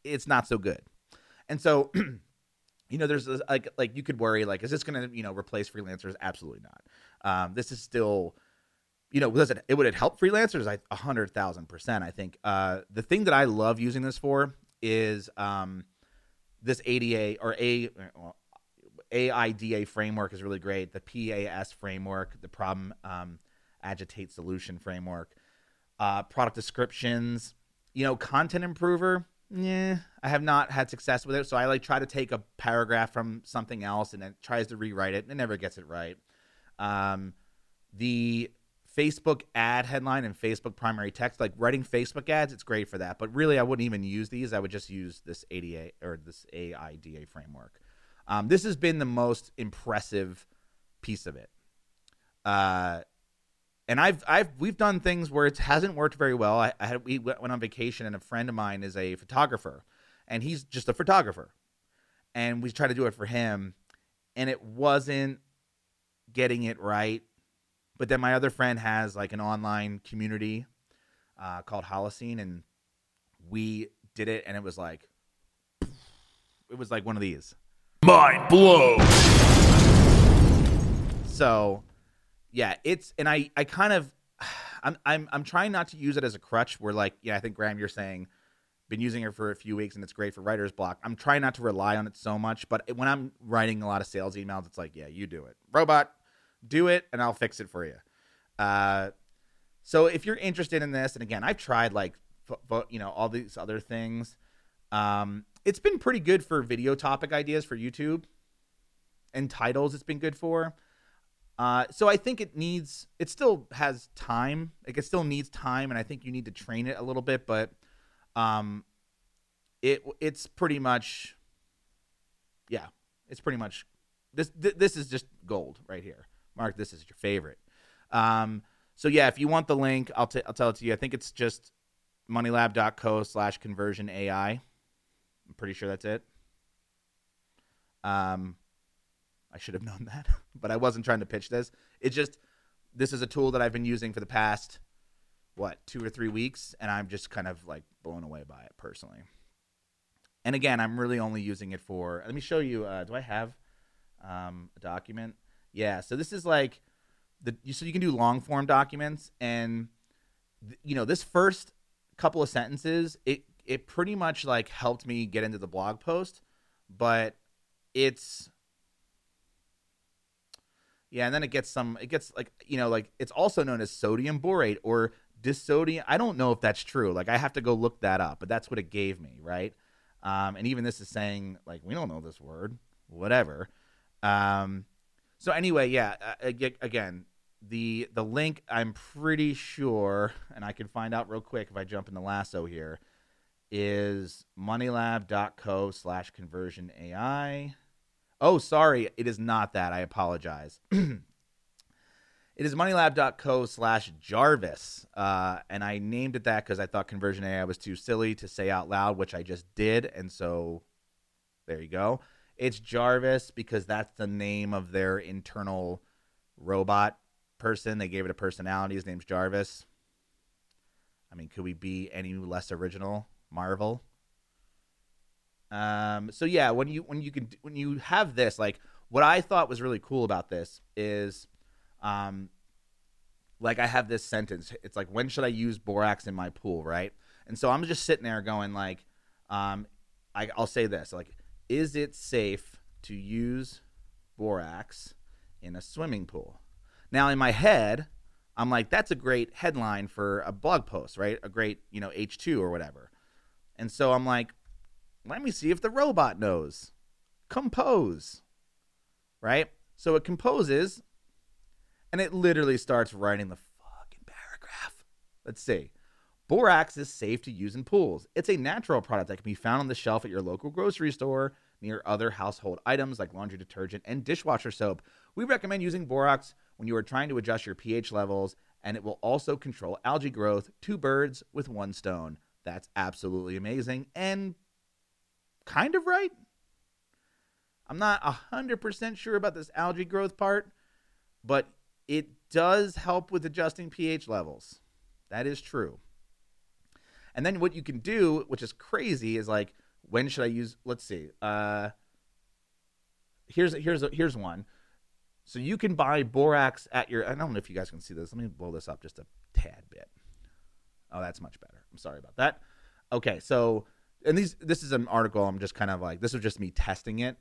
it's not so good. And so, [clears throat] you know, there's like like you could worry like, is this going to you know replace freelancers? Absolutely not. Um, this is still, you know, does it it would it help freelancers? I a hundred thousand percent. I think uh, the thing that I love using this for is um, this ADA or a AIDA framework is really great. The PAS framework, the problem um, agitate solution framework, uh, product descriptions, you know, content improver. Yeah, I have not had success with it. So I like try to take a paragraph from something else and it tries to rewrite it and it never gets it right. Um, the Facebook ad headline and Facebook primary text, like writing Facebook ads, it's great for that. But really, I wouldn't even use these. I would just use this ADA or this AIDA framework. Um, this has been the most impressive piece of it. Uh, and I've I've we've done things where it hasn't worked very well. I, I had we went on vacation, and a friend of mine is a photographer, and he's just a photographer, and we tried to do it for him, and it wasn't getting it right. But then my other friend has like an online community uh, called Holocene, and we did it, and it was like it was like one of these. Mind blow. So, yeah, it's and I I kind of I'm I'm I'm trying not to use it as a crutch. Where like yeah, I think Graham, you're saying been using it for a few weeks and it's great for writer's block. I'm trying not to rely on it so much, but when I'm writing a lot of sales emails, it's like yeah, you do it, robot, do it, and I'll fix it for you. Uh, so if you're interested in this, and again, I've tried like you know all these other things. Um, it's been pretty good for video topic ideas for YouTube and titles. It's been good for. Uh, so I think it needs. It still has time. Like it still needs time, and I think you need to train it a little bit. But, um, it it's pretty much. Yeah, it's pretty much. This this is just gold right here. Mark, this is your favorite. Um, so yeah, if you want the link, I'll t- I'll tell it to you. I think it's just moneylab.co slash conversion AI. I'm pretty sure that's it. Um, I should have [laughs] known that, but I wasn't trying to pitch this. It's just this is a tool that I've been using for the past what two or three weeks, and I'm just kind of like blown away by it personally. And again, I'm really only using it for. Let me show you. Uh, do I have um, a document? Yeah. So this is like the so you can do long form documents, and you know this first couple of sentences it it pretty much like helped me get into the blog post, but it's yeah, and then it gets some it gets like you know like it's also known as sodium borate or disodium. I don't know if that's true. Like I have to go look that up, but that's what it gave me, right? Um, and even this is saying like we don't know this word, whatever. Um, so anyway, yeah. Uh, again, the the link I'm pretty sure, and I can find out real quick if I jump in the lasso here is moneylab.co slash conversion AI. Oh, sorry. It is not that. I apologize. [clears throat] it is moneylab.co slash Jarvis. Uh, and I named it that because I thought conversion AI was too silly to say out loud, which I just did. And so there you go. It's Jarvis because that's the name of their internal robot person. They gave it a personality. His name's Jarvis. I mean, could we be any less original? Marvel. Um, so yeah, when you when you can when you have this, like what I thought was really cool about this is, um, like I have this sentence. It's like, when should I use borax in my pool, right? And so I'm just sitting there going like, um, I, I'll say this, like, is it safe to use borax in a swimming pool? Now in my head, I'm like, that's a great headline for a blog post, right? A great, you know, H2 or whatever. And so I'm like, let me see if the robot knows. Compose. Right? So it composes and it literally starts writing the fucking paragraph. Let's see. Borax is safe to use in pools. It's a natural product that can be found on the shelf at your local grocery store near other household items like laundry detergent and dishwasher soap. We recommend using borax when you are trying to adjust your pH levels, and it will also control algae growth. Two birds with one stone. That's absolutely amazing and kind of right. I'm not 100% sure about this algae growth part, but it does help with adjusting pH levels. That is true. And then what you can do, which is crazy, is like when should I use? Let's see. Uh, here's here's here's one. So you can buy borax at your. I don't know if you guys can see this. Let me blow this up just a tad bit. Oh, that's much better. I'm sorry about that. Okay, so and these this is an article. I'm just kind of like this was just me testing it.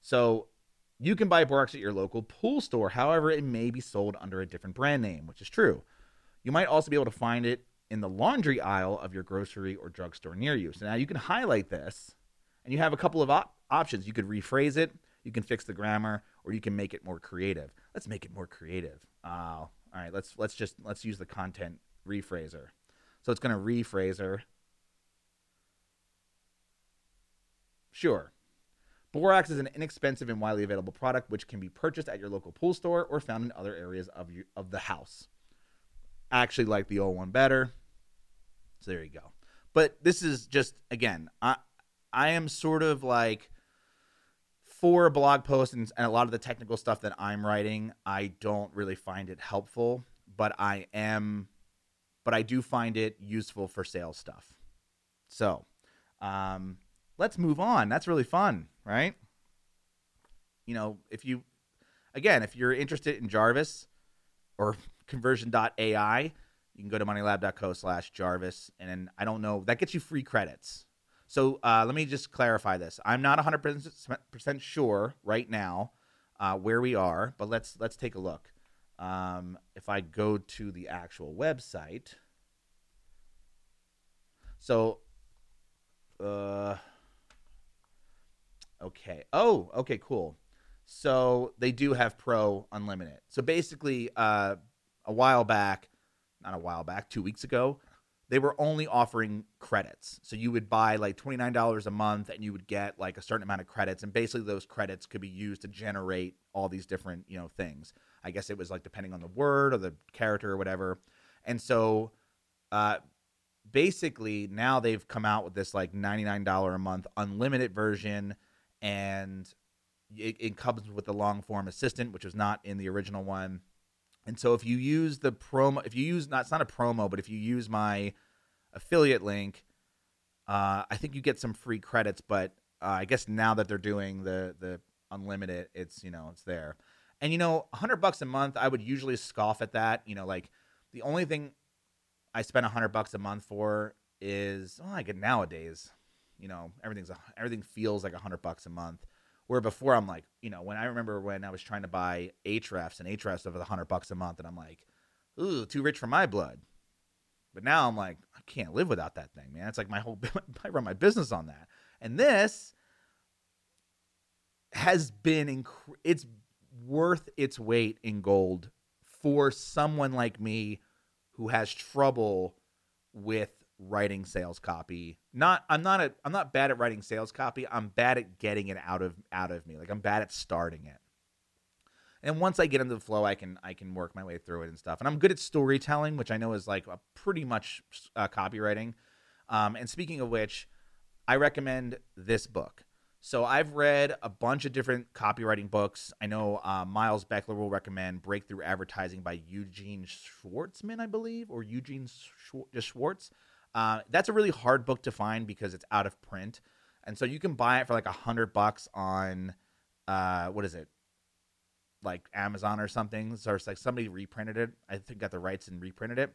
So you can buy borax at your local pool store. However, it may be sold under a different brand name, which is true. You might also be able to find it in the laundry aisle of your grocery or drugstore near you. So now you can highlight this and you have a couple of op- options. You could rephrase it, you can fix the grammar, or you can make it more creative. Let's make it more creative. Uh, all right, let's let's just let's use the content rephraser. So it's going to rephraser. Sure. Borax is an inexpensive and widely available product which can be purchased at your local pool store or found in other areas of you, of the house. I actually like the old one better. So there you go. But this is just again, I I am sort of like for a blog post and, and a lot of the technical stuff that I'm writing, I don't really find it helpful, but I am but I do find it useful for sales stuff. So, um, let's move on. That's really fun, right? You know, if you again, if you're interested in Jarvis or [laughs] conversion.ai, you can go to moneylab.co slash Jarvis. And I don't know, that gets you free credits. So uh, let me just clarify this. I'm not 100% sure right now uh, where we are, but let's let's take a look. Um, if I go to the actual website, so uh, okay. Oh, okay, cool. So they do have Pro Unlimited. So basically, uh, a while back, not a while back, two weeks ago, they were only offering credits. So you would buy like $29 a month and you would get like a certain amount of credits. And basically those credits could be used to generate all these different, you know, things. I guess it was like depending on the word or the character or whatever. And so uh basically now they've come out with this like $99 a month unlimited version and it, it comes with the long form assistant, which was not in the original one and so if you use the promo, if you use not it's not a promo, but if you use my affiliate link, uh, I think you get some free credits. But uh, I guess now that they're doing the the unlimited, it's you know it's there. And you know, hundred bucks a month, I would usually scoff at that. You know, like the only thing I spend hundred bucks a month for is I get nowadays. You know, everything's everything feels like hundred bucks a month. Where before I'm like, you know, when I remember when I was trying to buy Ahrefs and Ahrefs over the hundred bucks a month, and I'm like, ooh, too rich for my blood. But now I'm like, I can't live without that thing, man. It's like my whole [laughs] I run my business on that. And this has been inc- it's worth its weight in gold for someone like me who has trouble with writing sales copy. Not I'm not a I'm not bad at writing sales copy. I'm bad at getting it out of out of me. Like I'm bad at starting it. And once I get into the flow, I can I can work my way through it and stuff. And I'm good at storytelling, which I know is like pretty much uh, copywriting. Um, and speaking of which, I recommend this book. So I've read a bunch of different copywriting books. I know uh, Miles Beckler will recommend Breakthrough Advertising by Eugene Schwartzman, I believe, or Eugene just Schwartz. Uh, that's a really hard book to find because it's out of print, and so you can buy it for like a hundred bucks on, uh, what is it, like Amazon or something. So it's like somebody reprinted it. I think got the rights and reprinted it.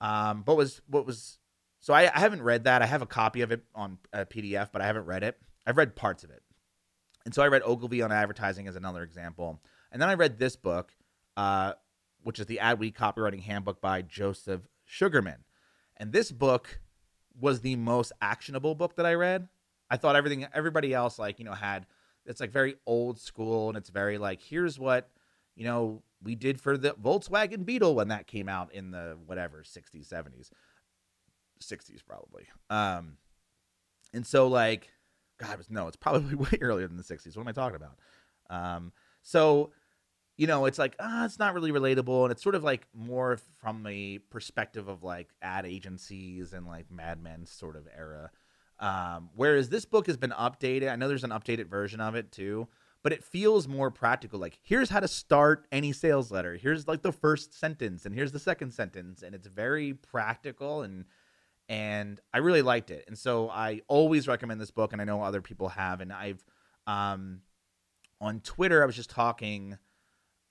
Um, but was what was so I, I haven't read that. I have a copy of it on a PDF, but I haven't read it. I've read parts of it, and so I read Ogilvy on advertising as another example, and then I read this book, uh, which is the Adweek Copywriting Handbook by Joseph Sugarman. And this book was the most actionable book that I read. I thought everything everybody else like, you know, had it's like very old school and it's very like here's what, you know, we did for the Volkswagen Beetle when that came out in the whatever 60s, 70s. 60s probably. Um and so like God, no, it's probably [laughs] way earlier than the 60s. What am I talking about? Um so you know, it's like, ah, it's not really relatable. And it's sort of like more from the perspective of like ad agencies and like Mad Men sort of era. Um, whereas this book has been updated. I know there's an updated version of it too, but it feels more practical. Like here's how to start any sales letter. Here's like the first sentence, and here's the second sentence, and it's very practical and and I really liked it. And so I always recommend this book, and I know other people have. And I've um, on Twitter, I was just talking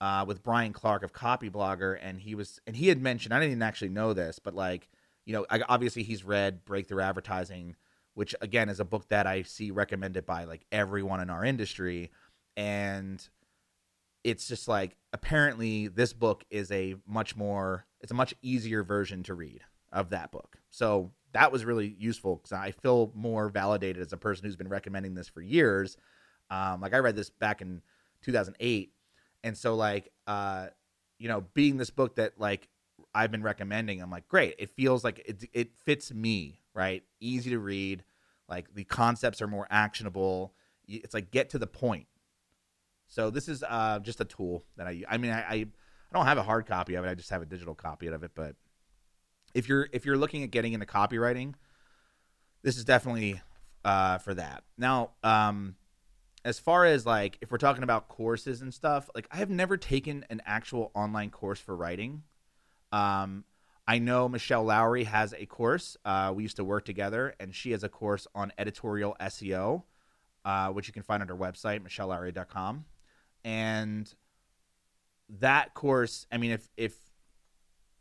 uh, with Brian Clark of Copyblogger, and he was and he had mentioned I didn't actually know this, but like you know, I, obviously he's read Breakthrough Advertising, which again is a book that I see recommended by like everyone in our industry, and it's just like apparently this book is a much more it's a much easier version to read of that book. So that was really useful because I feel more validated as a person who's been recommending this for years. Um, like I read this back in 2008, and so like uh, you know, being this book that like I've been recommending, I'm like, great. It feels like it it fits me, right? Easy to read. Like the concepts are more actionable. It's like get to the point. So this is uh, just a tool that I. I mean, I, I I don't have a hard copy of it. I just have a digital copy of it, but if you're if you're looking at getting into copywriting, this is definitely uh, for that. Now, um, as far as like if we're talking about courses and stuff, like I have never taken an actual online course for writing. Um, I know Michelle Lowery has a course. Uh, we used to work together, and she has a course on editorial SEO, uh, which you can find on her website, michellelowery.com. And that course, I mean, if if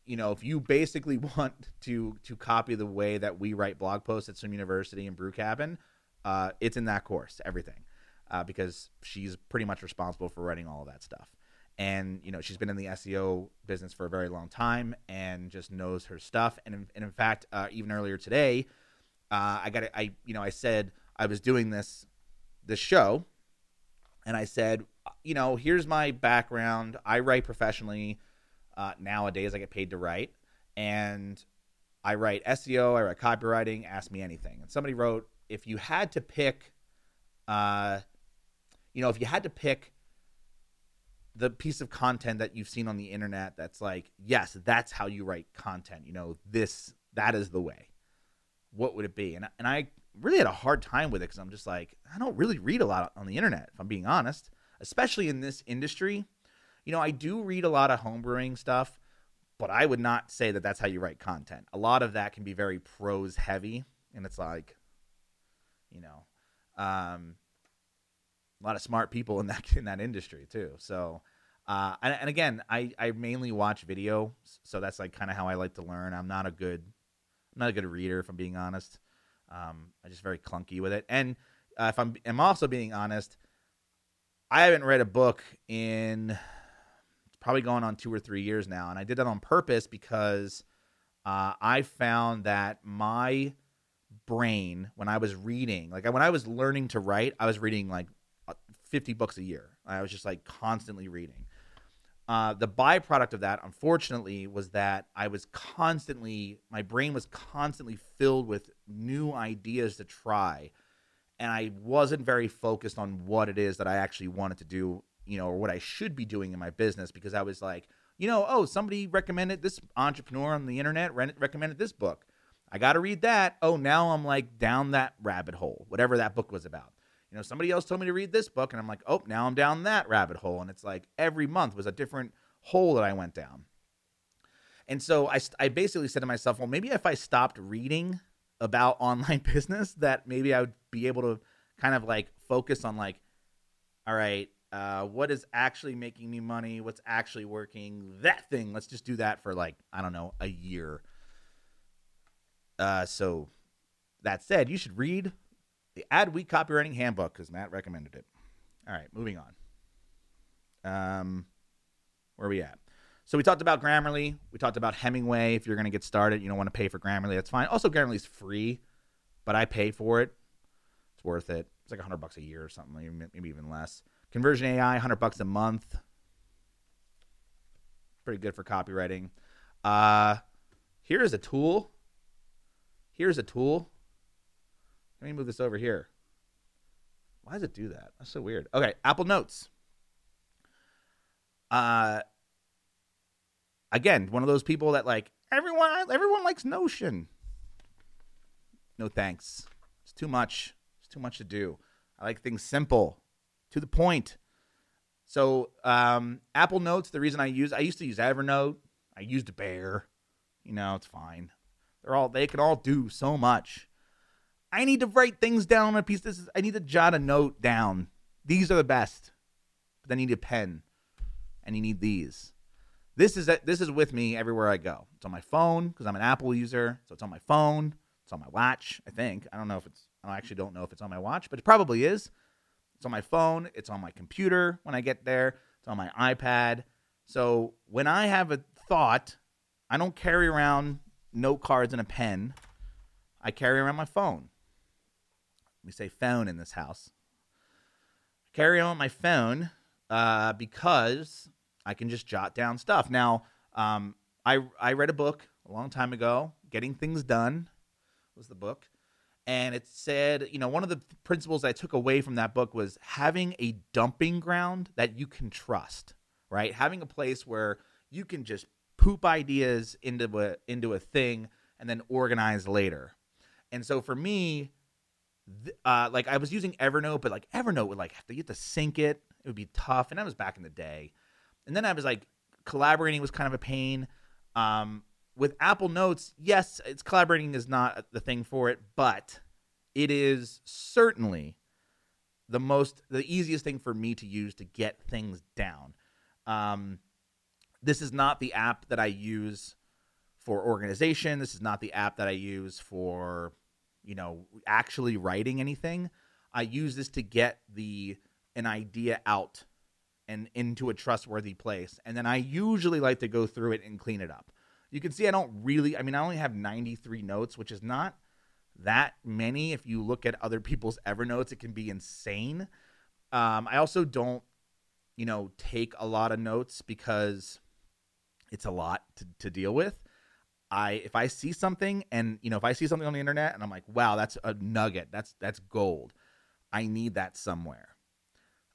you know, if you basically [laughs] want to to copy the way that we write blog posts at Swim University and Brew Cabin, uh, it's in that course, everything, uh, because she's pretty much responsible for writing all of that stuff. And you know, she's been in the SEO business for a very long time and just knows her stuff. And in, and in fact, uh, even earlier today, uh, I got I you know I said I was doing this this show, and I said, you know, here's my background. I write professionally uh, nowadays I get paid to write, and I write SEO, I write copywriting. Ask me anything. And somebody wrote, if you had to pick, uh, you know, if you had to pick the piece of content that you've seen on the internet that's like, yes, that's how you write content. You know, this that is the way. What would it be? And and I really had a hard time with it because I'm just like, I don't really read a lot on the internet, if I'm being honest, especially in this industry you know, I do read a lot of homebrewing stuff, but I would not say that that's how you write content. A lot of that can be very prose heavy, and it's like, you know, um, a lot of smart people in that [laughs] in that industry too. So, uh, and, and again, I I mainly watch video, so that's like kind of how I like to learn. I'm not a good I'm not a good reader, if I'm being honest. Um, I'm just very clunky with it, and uh, if I'm I'm also being honest, I haven't read a book in probably going on two or three years now. And I did that on purpose because uh, I found that my brain, when I was reading, like when I was learning to write, I was reading like 50 books a year. I was just like constantly reading. Uh, the byproduct of that, unfortunately, was that I was constantly, my brain was constantly filled with new ideas to try. And I wasn't very focused on what it is that I actually wanted to do you know, or what I should be doing in my business because I was like, you know, oh, somebody recommended this entrepreneur on the internet re- recommended this book. I got to read that. Oh, now I'm like down that rabbit hole, whatever that book was about. You know, somebody else told me to read this book, and I'm like, oh, now I'm down that rabbit hole. And it's like every month was a different hole that I went down. And so I, I basically said to myself, well, maybe if I stopped reading about [laughs] online business, that maybe I would be able to kind of like focus on like, all right, uh, what is actually making me money, what's actually working, that thing. Let's just do that for like, I don't know, a year. Uh, so that said, you should read the Adweek Copywriting Handbook because Matt recommended it. All right, moving on. Um, where are we at? So we talked about Grammarly. We talked about Hemingway. If you're going to get started, you don't want to pay for Grammarly. That's fine. Also, Grammarly's free, but I pay for it. It's worth it. It's like a hundred bucks a year or something, maybe even less. Conversion AI, 100 bucks a month. Pretty good for copywriting. Uh, here's a tool. Here's a tool. Let me move this over here. Why does it do that? That's so weird. Okay, Apple Notes. Uh, again, one of those people that like everyone. Everyone likes Notion. No thanks. It's too much. It's too much to do. I like things simple, to the point. So um, Apple Notes, the reason I use, I used to use Evernote. I used Bear. You know, it's fine. They're all they can all do so much. I need to write things down on a piece. This is I need to jot a note down. These are the best. But you need a pen, and you need these. This is this is with me everywhere I go. It's on my phone because I'm an Apple user, so it's on my phone. It's on my watch. I think I don't know if it's. I actually don't know if it's on my watch, but it probably is. It's on my phone. It's on my computer when I get there. It's on my iPad. So when I have a thought, I don't carry around note cards and a pen. I carry around my phone. We say phone in this house. Carry on my phone uh, because I can just jot down stuff. Now, um, I I read a book a long time ago. Getting Things Done was the book, and it said, you know, one of the principles I took away from that book was having a dumping ground that you can trust. Right, having a place where you can just poop ideas into a into a thing and then organize later. And so for me, uh, like I was using Evernote, but like Evernote would like have to get to sync it. It would be tough, and that was back in the day. And then I was like, collaborating was kind of a pain. Um, with Apple Notes, yes, it's collaborating is not the thing for it, but it is certainly the most the easiest thing for me to use to get things down. Um, this is not the app that I use for organization. This is not the app that I use for, you know, actually writing anything. I use this to get the an idea out and into a trustworthy place. And then I usually like to go through it and clean it up. You can see I don't really I mean I only have 93 notes, which is not that many if you look at other people's Evernotes, it can be insane. Um, I also don't, you know, take a lot of notes because it's a lot to, to deal with. I if I see something and you know if I see something on the internet and I'm like, wow, that's a nugget, that's that's gold. I need that somewhere.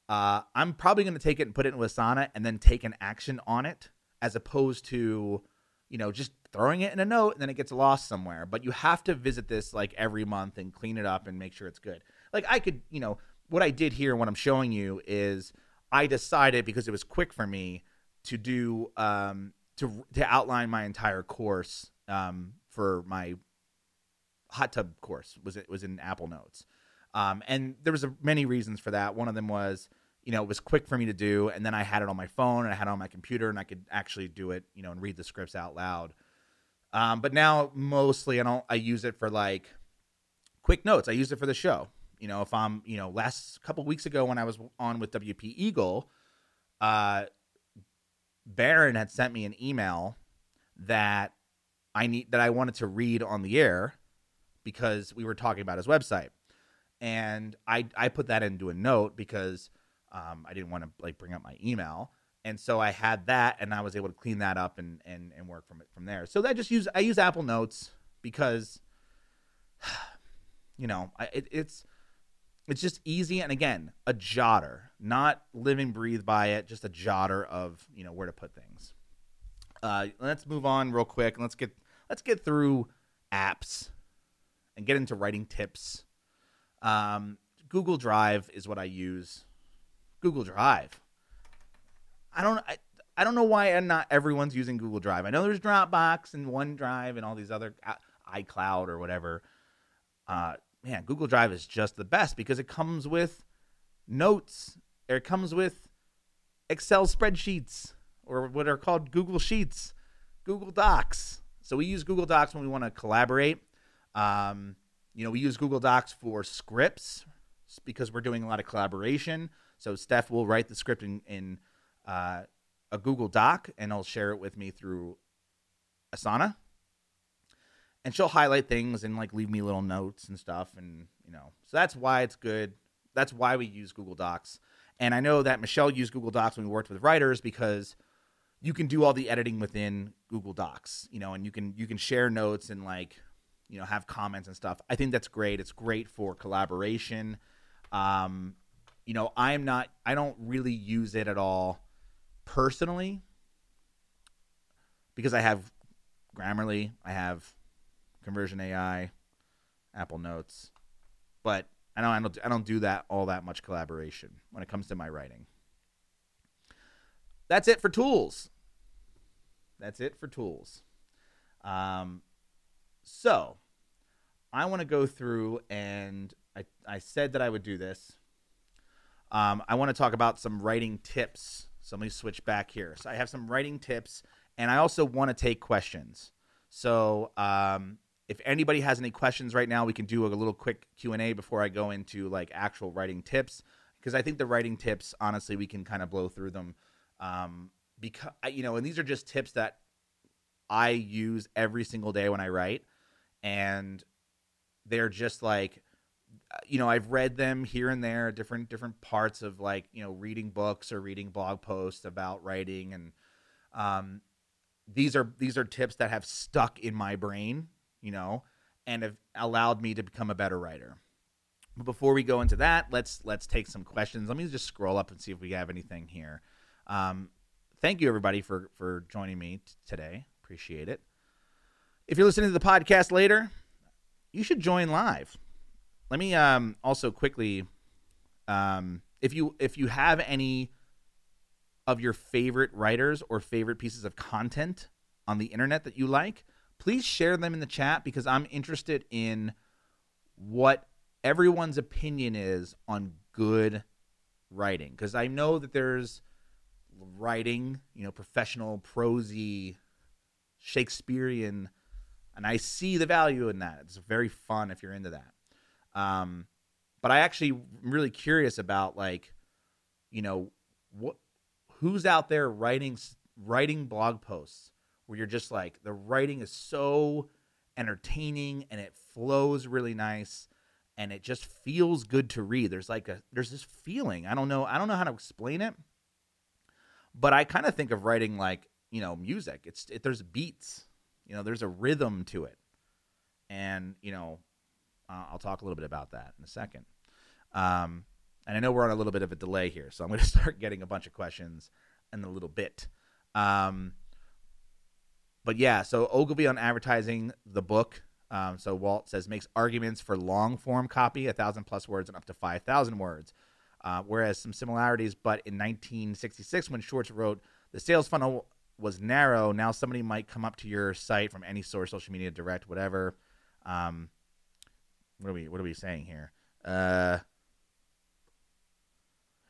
Uh, I'm probably going to take it and put it in Asana and then take an action on it, as opposed to, you know, just throwing it in a note and then it gets lost somewhere. But you have to visit this like every month and clean it up and make sure it's good. Like I could, you know, what I did here, what I'm showing you is I decided because it was quick for me to do um, to to outline my entire course um, for my hot tub course was it was in Apple Notes, um, and there was a, many reasons for that. One of them was you know it was quick for me to do, and then I had it on my phone and I had it on my computer, and I could actually do it you know and read the scripts out loud. Um, but now mostly I don't I use it for like quick notes. I use it for the show. You know, if I'm you know last couple weeks ago when I was on with WP Eagle, uh, Baron had sent me an email that I need that I wanted to read on the air because we were talking about his website, and I I put that into a note because um, I didn't want to like bring up my email, and so I had that, and I was able to clean that up and and and work from it from there. So I just use I use Apple Notes because, [sighs] you know, I, it, it's it's just easy and again a jotter not live and breathe by it just a jotter of you know where to put things. Uh, let's move on real quick and let's get let's get through apps and get into writing tips. Um, google drive is what i use. Google drive. I don't I, I don't know why not everyone's using google drive. I know there's dropbox and onedrive and all these other uh, icloud or whatever. Uh, man, Google Drive is just the best because it comes with notes, or it comes with Excel spreadsheets, or what are called Google Sheets, Google Docs. So we use Google Docs when we want to collaborate. Um, you know, we use Google Docs for scripts because we're doing a lot of collaboration. So Steph will write the script in, in uh, a Google Doc and I'll share it with me through Asana and she'll highlight things and like leave me little notes and stuff and you know. So that's why it's good. That's why we use google docs. And i know that michelle used google docs when we worked with writers because you can do all the editing within google docs you know and you can you can share notes and like you know have comments and stuff. I think that's great. It's great for collaboration. Um you know i'm not i don't really use it at all personally because i have grammarly i have Conversion AI, Apple Notes, but I don't I don't I don't do that all that much collaboration when it comes to my writing. That's it for tools. That's it for tools. Um, so I want to go through and I, I said that I would do this. Um, I want to talk about some writing tips. So let me switch back here. So I have some writing tips, and I also want to take questions. So um, if anybody has any questions right now, we can do a little quick Q and A before I go into like actual writing tips, because I think the writing tips, honestly, we can kind of blow through them. Um, because you know, and these are just tips that I use every single day when I write, and they're just like uh, you know i've read them here and there different different parts of like you know reading books or reading blog posts about writing and um, these are these are tips that have stuck in my brain you know and have allowed me to become a better writer. But before we go into that let's let's take some questions. Let me just scroll up and see if we have anything here. Um, thank you everybody for for joining me t- today. Appreciate it. If you're listening to the podcast later you should join live. Let me um, also quickly, um, if you if you have any of your favorite writers or favorite pieces of content on the internet that you like, please share them in the chat because I'm interested in what everyone's opinion is on good writing because I know that there's writing, you know, professional prosy Shakespearean and I see the value in that. It's very fun if you're into that. Um, but I actually am really curious about like, you know, what who's out there writing writing blog posts where you're just like the writing is so entertaining and it flows really nice and it just feels good to read. There's like a there's this feeling. I don't know I don't know how to explain it. But I kind of think of writing like, you know, music. It's it, there's beats you know, there's a rhythm to it, and you know, uh, I'll talk a little bit about that in a second. Um, and I know we're on a little bit of a delay here, so I'm going [laughs] to start getting a bunch of questions in a little bit. Um, but yeah, so Ogilvy on advertising the book. Um, so Walt says makes arguments for long form copy, a thousand plus words and up to five thousand words. Uh, whereas some similarities, but in 1966, when Schwartz wrote the sales funnel was narrow, now somebody might come up to your site from any source, social media, direct, whatever. Um, what are we What are we saying here? Uh,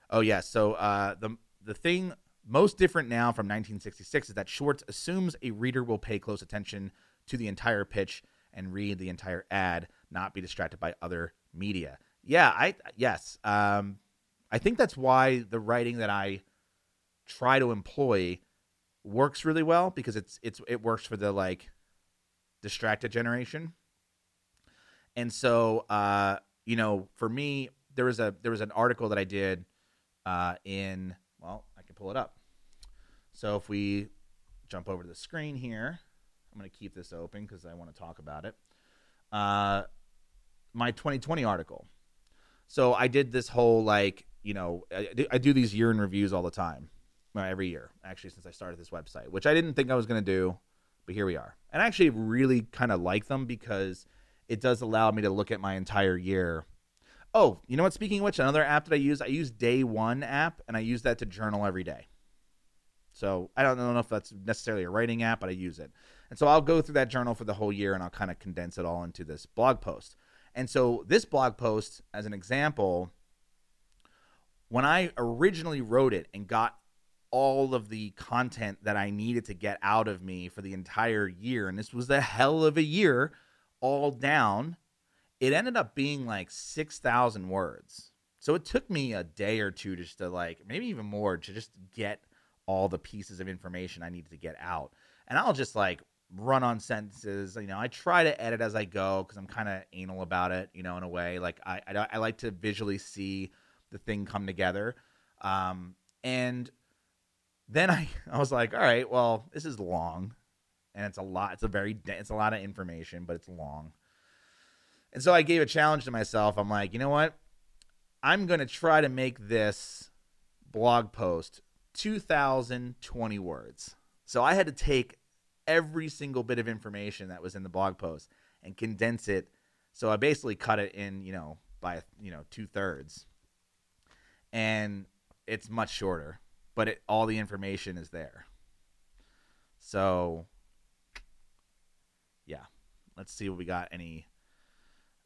oh yeah. So uh, the the thing most different now from 1966 is that Schwartz assumes a reader will pay close attention to the entire pitch and read the entire ad, not be distracted by other media. Yeah, I yes. Um, I think that's why the writing that I try to employ works really well because it's it's it works for the like distracted generation. And so uh, you know, for me, there was a there was an article that I did uh, in well, I can pull it up. So if we jump over to the screen here, I'm going to keep this open because I want to talk about it. Uh, my 2020 article. So I did this whole like you know I do, I do these year in reviews all the time, every year actually since I started this website, which I didn't think I was going to do, but here we are. And I actually really kind of like them because it does allow me to look at my entire year. Oh, you know what? Speaking of which, another app that I use, I use Day One app, and I use that to journal every day. So I don't know if that's necessarily a writing app, but I use it. And so I'll go through that journal for the whole year and I'll kind of condense it all into this blog post. And so this blog post, as an example, when I originally wrote it and got all of the content that I needed to get out of me for the entire year. And this was a hell of a year all down. It ended up being like 6,000 words. So it took me a day or two just to like, maybe even more, to just get all the pieces of information I needed to get out. And I'll just like run on sentences. You know, I try to edit as I go because I'm kind of anal about it, you know, in a way. Like I, I, I like to visually see the thing come together. Um, and then I, [laughs] I was like, all right, well, this is long and it's a lot. It's a very, it's a lot of information, but it's long. And so I gave a challenge to myself. I'm like, you know what? I'm going to try to make this blog post 2020 words. So I had to take every single bit of information that was in the blog post and condense it. So I basically cut it in, you know, by you know two thirds, and it's much shorter, but it, all the information is there. So, yeah, let's see what we got. Any,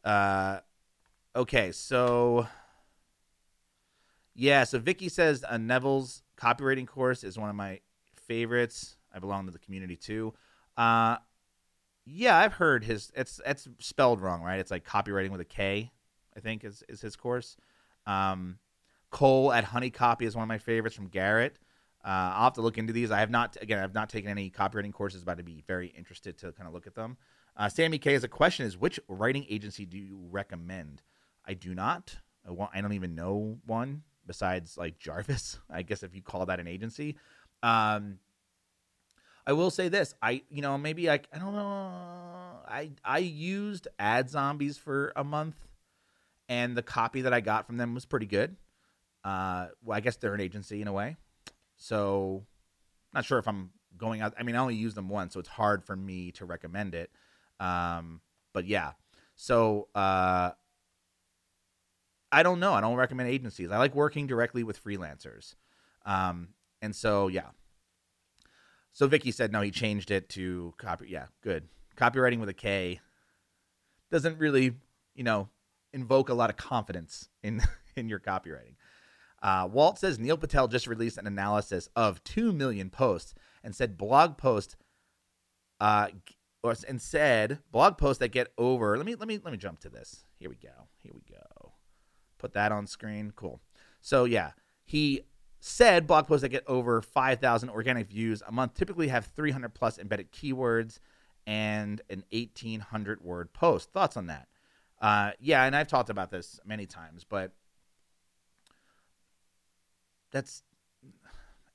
uh, okay, so yeah, so Vicky says uh, Neville's copywriting course is one of my favorites. I belong to the community too. Uh, yeah, I've heard his. It's it's spelled wrong, right? It's like copywriting with a K. I think is is his course. Um, Cole at Honey Copy is one of my favorites from Garrett. Uh, I'll have to look into these. I have not again. I've not taken any copywriting courses, but I'd be very interested to kind of look at them. Uh, Sammy K has a question: Is which writing agency do you recommend? I do not. I, want, I don't even know one besides like Jarvis. [laughs] I guess if you call that an agency. Um, I will say this. I you know maybe I I don't know. I I used Ad Zombies for a month, and the copy that I got from them was pretty good. Uh, well, I guess they're an agency in a way, so not sure if I'm going out. I mean, I only used them once, so it's hard for me to recommend it. Um, but yeah, so uh, I don't know. I don't recommend agencies. I like working directly with freelancers. Um, and so yeah. So Vicky said no, he changed it to copy. Yeah, good. Copywriting with a K doesn't really, you know, invoke a lot of confidence in [laughs] in your copywriting. Uh, Walt says Neil Patel just released an analysis of two million posts and said blog posts, uh, or and said blog posts that get over. Let me let me let me jump to this. Here we go. Here we go. Put that on screen. Cool. So yeah, he said blog posts that get over 5,000 organic views a month typically have 300 plus embedded keywords and an 1,800 word post. Thoughts on that? Uh, yeah, and I've talked about this many times, but that's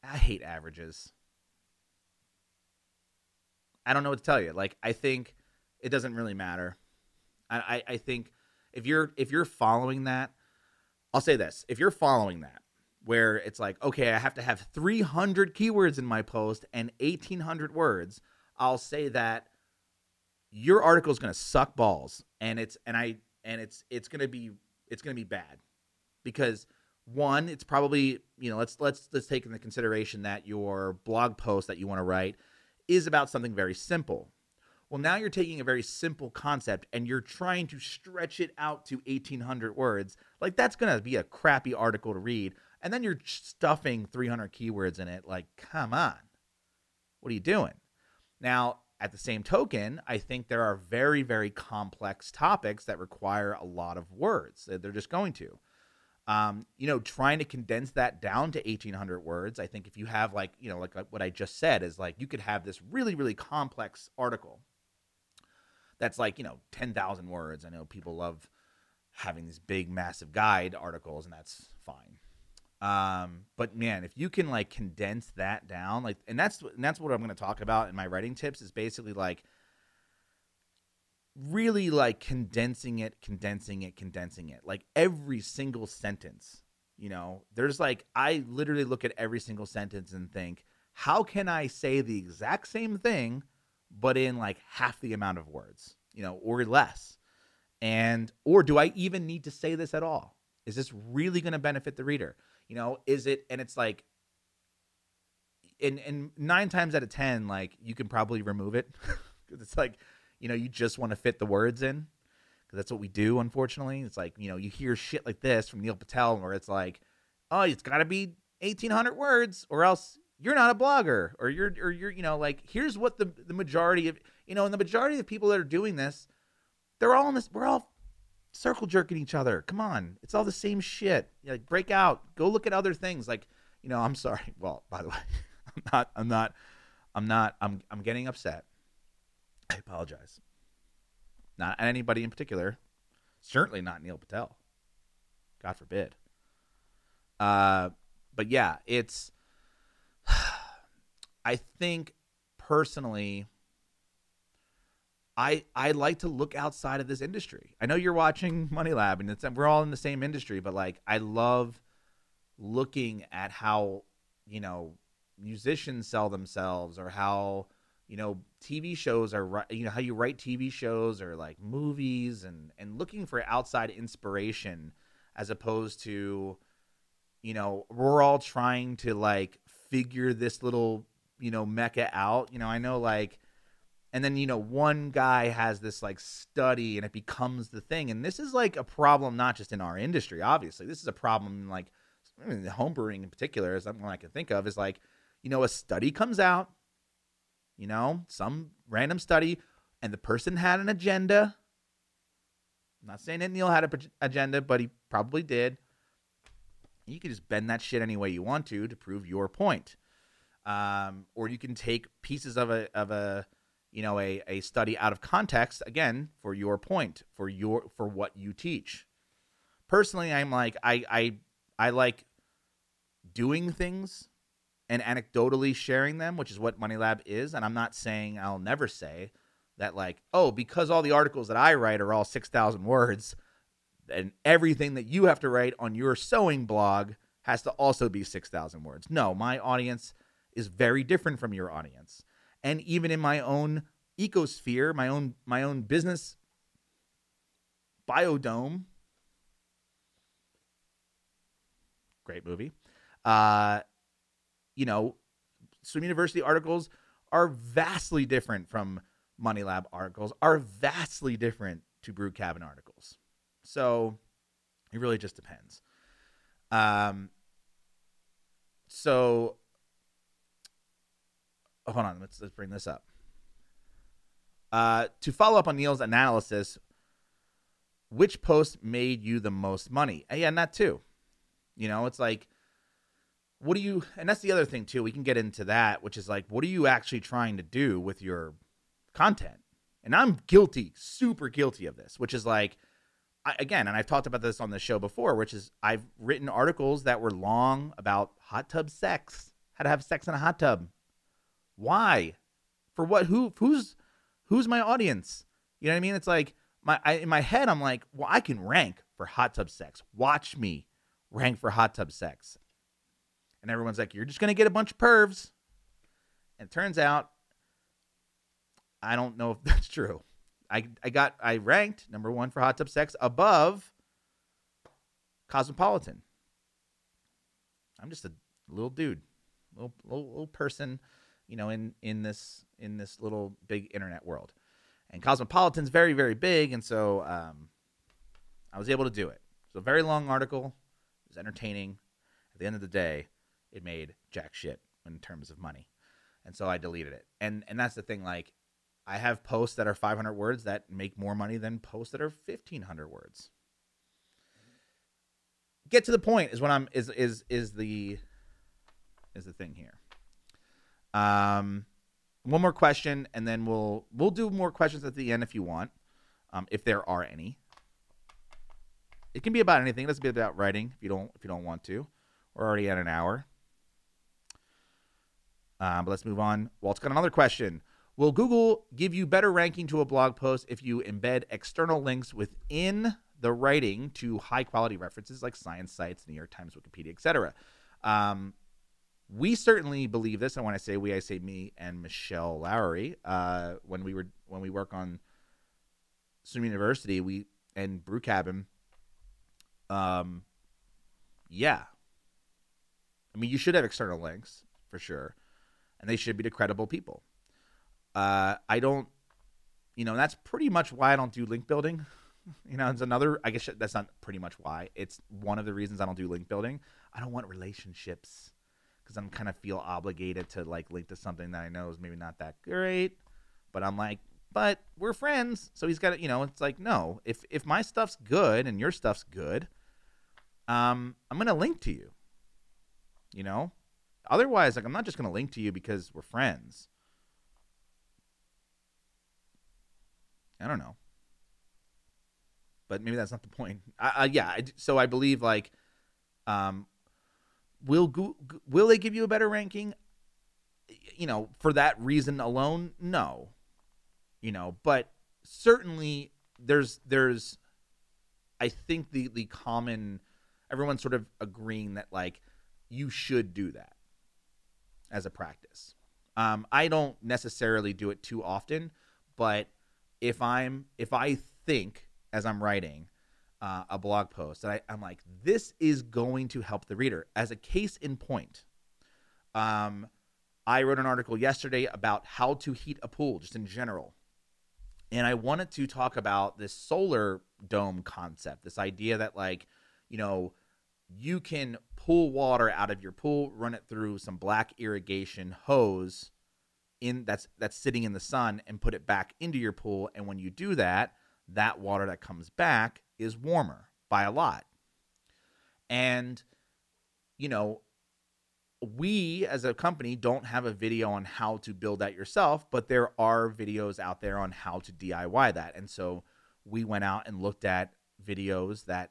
I hate averages. I don't know what to tell you. Like I think it doesn't really matter. I, I, I think if you're if you're following that I'll say this if you're following that, where it's like, okay, I have to have 300 keywords in my post and 1800 words, I'll say that your article is going to suck balls and it's and I and it's it's going to be it's going to be bad. Because one it's probably you know let's let's let's take into consideration that your blog post that you want to write is about something very simple well, now you're taking a very simple concept and you're trying to stretch it out to 1800 words. Like, that's going to be a crappy article to read. And then you're stuffing 300 keywords in it. Like, come on. What are you doing? Now, at the same token, I think there are very, very complex topics that require a lot of words. They're just going to. Um, you know, trying to condense that down to 1800 words. I think if you have like, you know, like what I just said is like you could have this really, really complex article that's like you know 10,000 words. I know people love having these big massive guide articles and that's fine. Um, but man, if you can like condense that down, like, and that's and that's what I'm going to talk about in my writing tips is basically like really like condensing it, condensing it, condensing it. Like every single sentence, you know, there's like I literally look at every single sentence and think, how can I say the exact same thing but in like half the amount of words, you know, or less. And or do I even need to say this at all? Is this really going to benefit the reader? You know, is it and it's like in in 9 times out of 10 like you can probably remove it [laughs] cuz it's like, you know, you just want to fit the words in cuz that's what we do unfortunately. It's like, you know, you hear shit like this from Neil Patel where it's like, "Oh, it's got to be 1800 words or else you're not a blogger or you're or you're you know like here's what the the majority of you know and the majority of people that are doing this they're all in this we're all circle jerking each other. Come on. It's all the same shit. Like break out. Go look at other things. Like you know i'm sorry. [laughs] Well by the way [laughs] i'm not i'm not i'm not i'm i'm getting upset. I apologize. Not anybody in particular. Certainly not neil patel. God forbid. Uh but yeah it's [sighs] I think personally, I I like to look outside of this industry. I know you're watching [laughs] Money Lab, and it's we're all in the same industry, but like I love looking at how you know musicians sell themselves or how you know, TV shows are you know how you write TV shows or like movies and and looking for outside inspiration as opposed to you know, we're all trying to like figure this little, you know, mecha out. You know, I know like and then you know one guy has this like study and it becomes the thing and this is like a problem not just in our industry obviously this is a problem in like I mean, homebrewing in particular is one i can think of is like you know a study comes out you know some random study and the person had an agenda I'm not saying that neil had an agenda but he probably did you can just bend that shit any way you want to to prove your point. Um, or you can take pieces of a of a you know a, a study out of context again for your point for your for what you teach. Personally i'm like i i i like doing things and anecdotally sharing them which is what money lab is and i'm not saying i'll never say that like oh because all the articles that i write are all 6000 words and everything that you have to write on your sewing blog has to also be 6000 words no my audience is very different from your audience and even in my own ecosphere, my own my own business biodome. Great movie. Uh, you know, Swim University articles are vastly different from Money Lab articles, are vastly different to Brew Cabin articles. So it really just depends. Um, so hold on, let's let's bring this up. Uh, to follow up on Neil's analysis, which post made you the most money? Yeah, and that too. You know, it's like, what do you, and that's the other thing too. We can get into that, which is like, what are you actually trying to do with your content? And I'm guilty, super guilty of this, which is like, I, again, and I've talked about this on the show before, which is I've written articles that were long about hot tub sex, how to have sex in a hot tub. Why? For what? Who? Who's? Who's my audience? You know what I mean? It's like my I, in my head, I'm like, well, I can rank for hot tub sex. Watch me rank for hot tub sex. And everyone's like, you're just gonna get a bunch of pervs. And it turns out, I don't know if [laughs] that's true. I I got I ranked number one for hot tub sex above Cosmopolitan. I'm just a little dude, little little, little person, you know, in in this in this little big internet world. And Cosmopolitan's very, very big, and so um, I was able to do it. So a very long article. It was entertaining. At the end of the day, it made jack shit in terms of money, and so I deleted it. And and that's the thing. Like, I have posts that are 500 words that make more money than posts that are 1500 words. Get to the point is what I'm is is is the is the thing here. Um, one more question, and then we'll we'll do more questions at the end if you want, um, if there are any. It can be about anything. It doesn't be about writing if you don't if you don't want to. We're already at an hour. Um, but let's move on. Walt's got another question. Will Google give you better ranking to a blog post if you embed external links within the writing to high quality references like science sites, New York Times, Wikipedia, etc.? Um, we certainly believe this, and when I say we, I say me and Michelle Lowery. Uh, when we were when we work on Swim University, we and Brew Cabin. Um, yeah. I mean, you should have external links for sure, and they should be to credible people. Uh, I don't, you know, that's pretty much why I don't do link building. [laughs] You know, it's another. I guess that's not pretty much why. It's one of the reasons I don't do link building. I don't want relationships because I'm kind of feel obligated to like link to something that I know is maybe not that great. But I'm like, but we're friends, so he's got to, you know, it's like no, if if my stuff's good and your stuff's good, um, I'm gonna link to you. You know, otherwise, like I'm not just gonna link to you because we're friends. I don't know, but maybe that's not the point. Uh, yeah, so I believe like um, will Go- will they give you a better ranking? You know, for that reason alone, no. You know, but certainly there's there's I think the the common everyone's sort of agreeing that like you should do that as a practice. Um, I don't necessarily do it too often, but if I'm if I think as I'm writing uh, a blog post that I, I'm like, this is going to help the reader. As a case in point, um, I wrote an article yesterday about how to heat a pool, just in general. And I wanted to talk about this solar dome concept, this idea that, like, you know, you can pull water out of your pool, run it through some black irrigation hose in that's that's sitting in the sun and put it back into your pool and when you do that, that water that comes back is warmer by a lot. And you know, we as a company don't have a video on how to build that yourself, but there are videos out there on how to DIY that. And so we went out and looked at videos that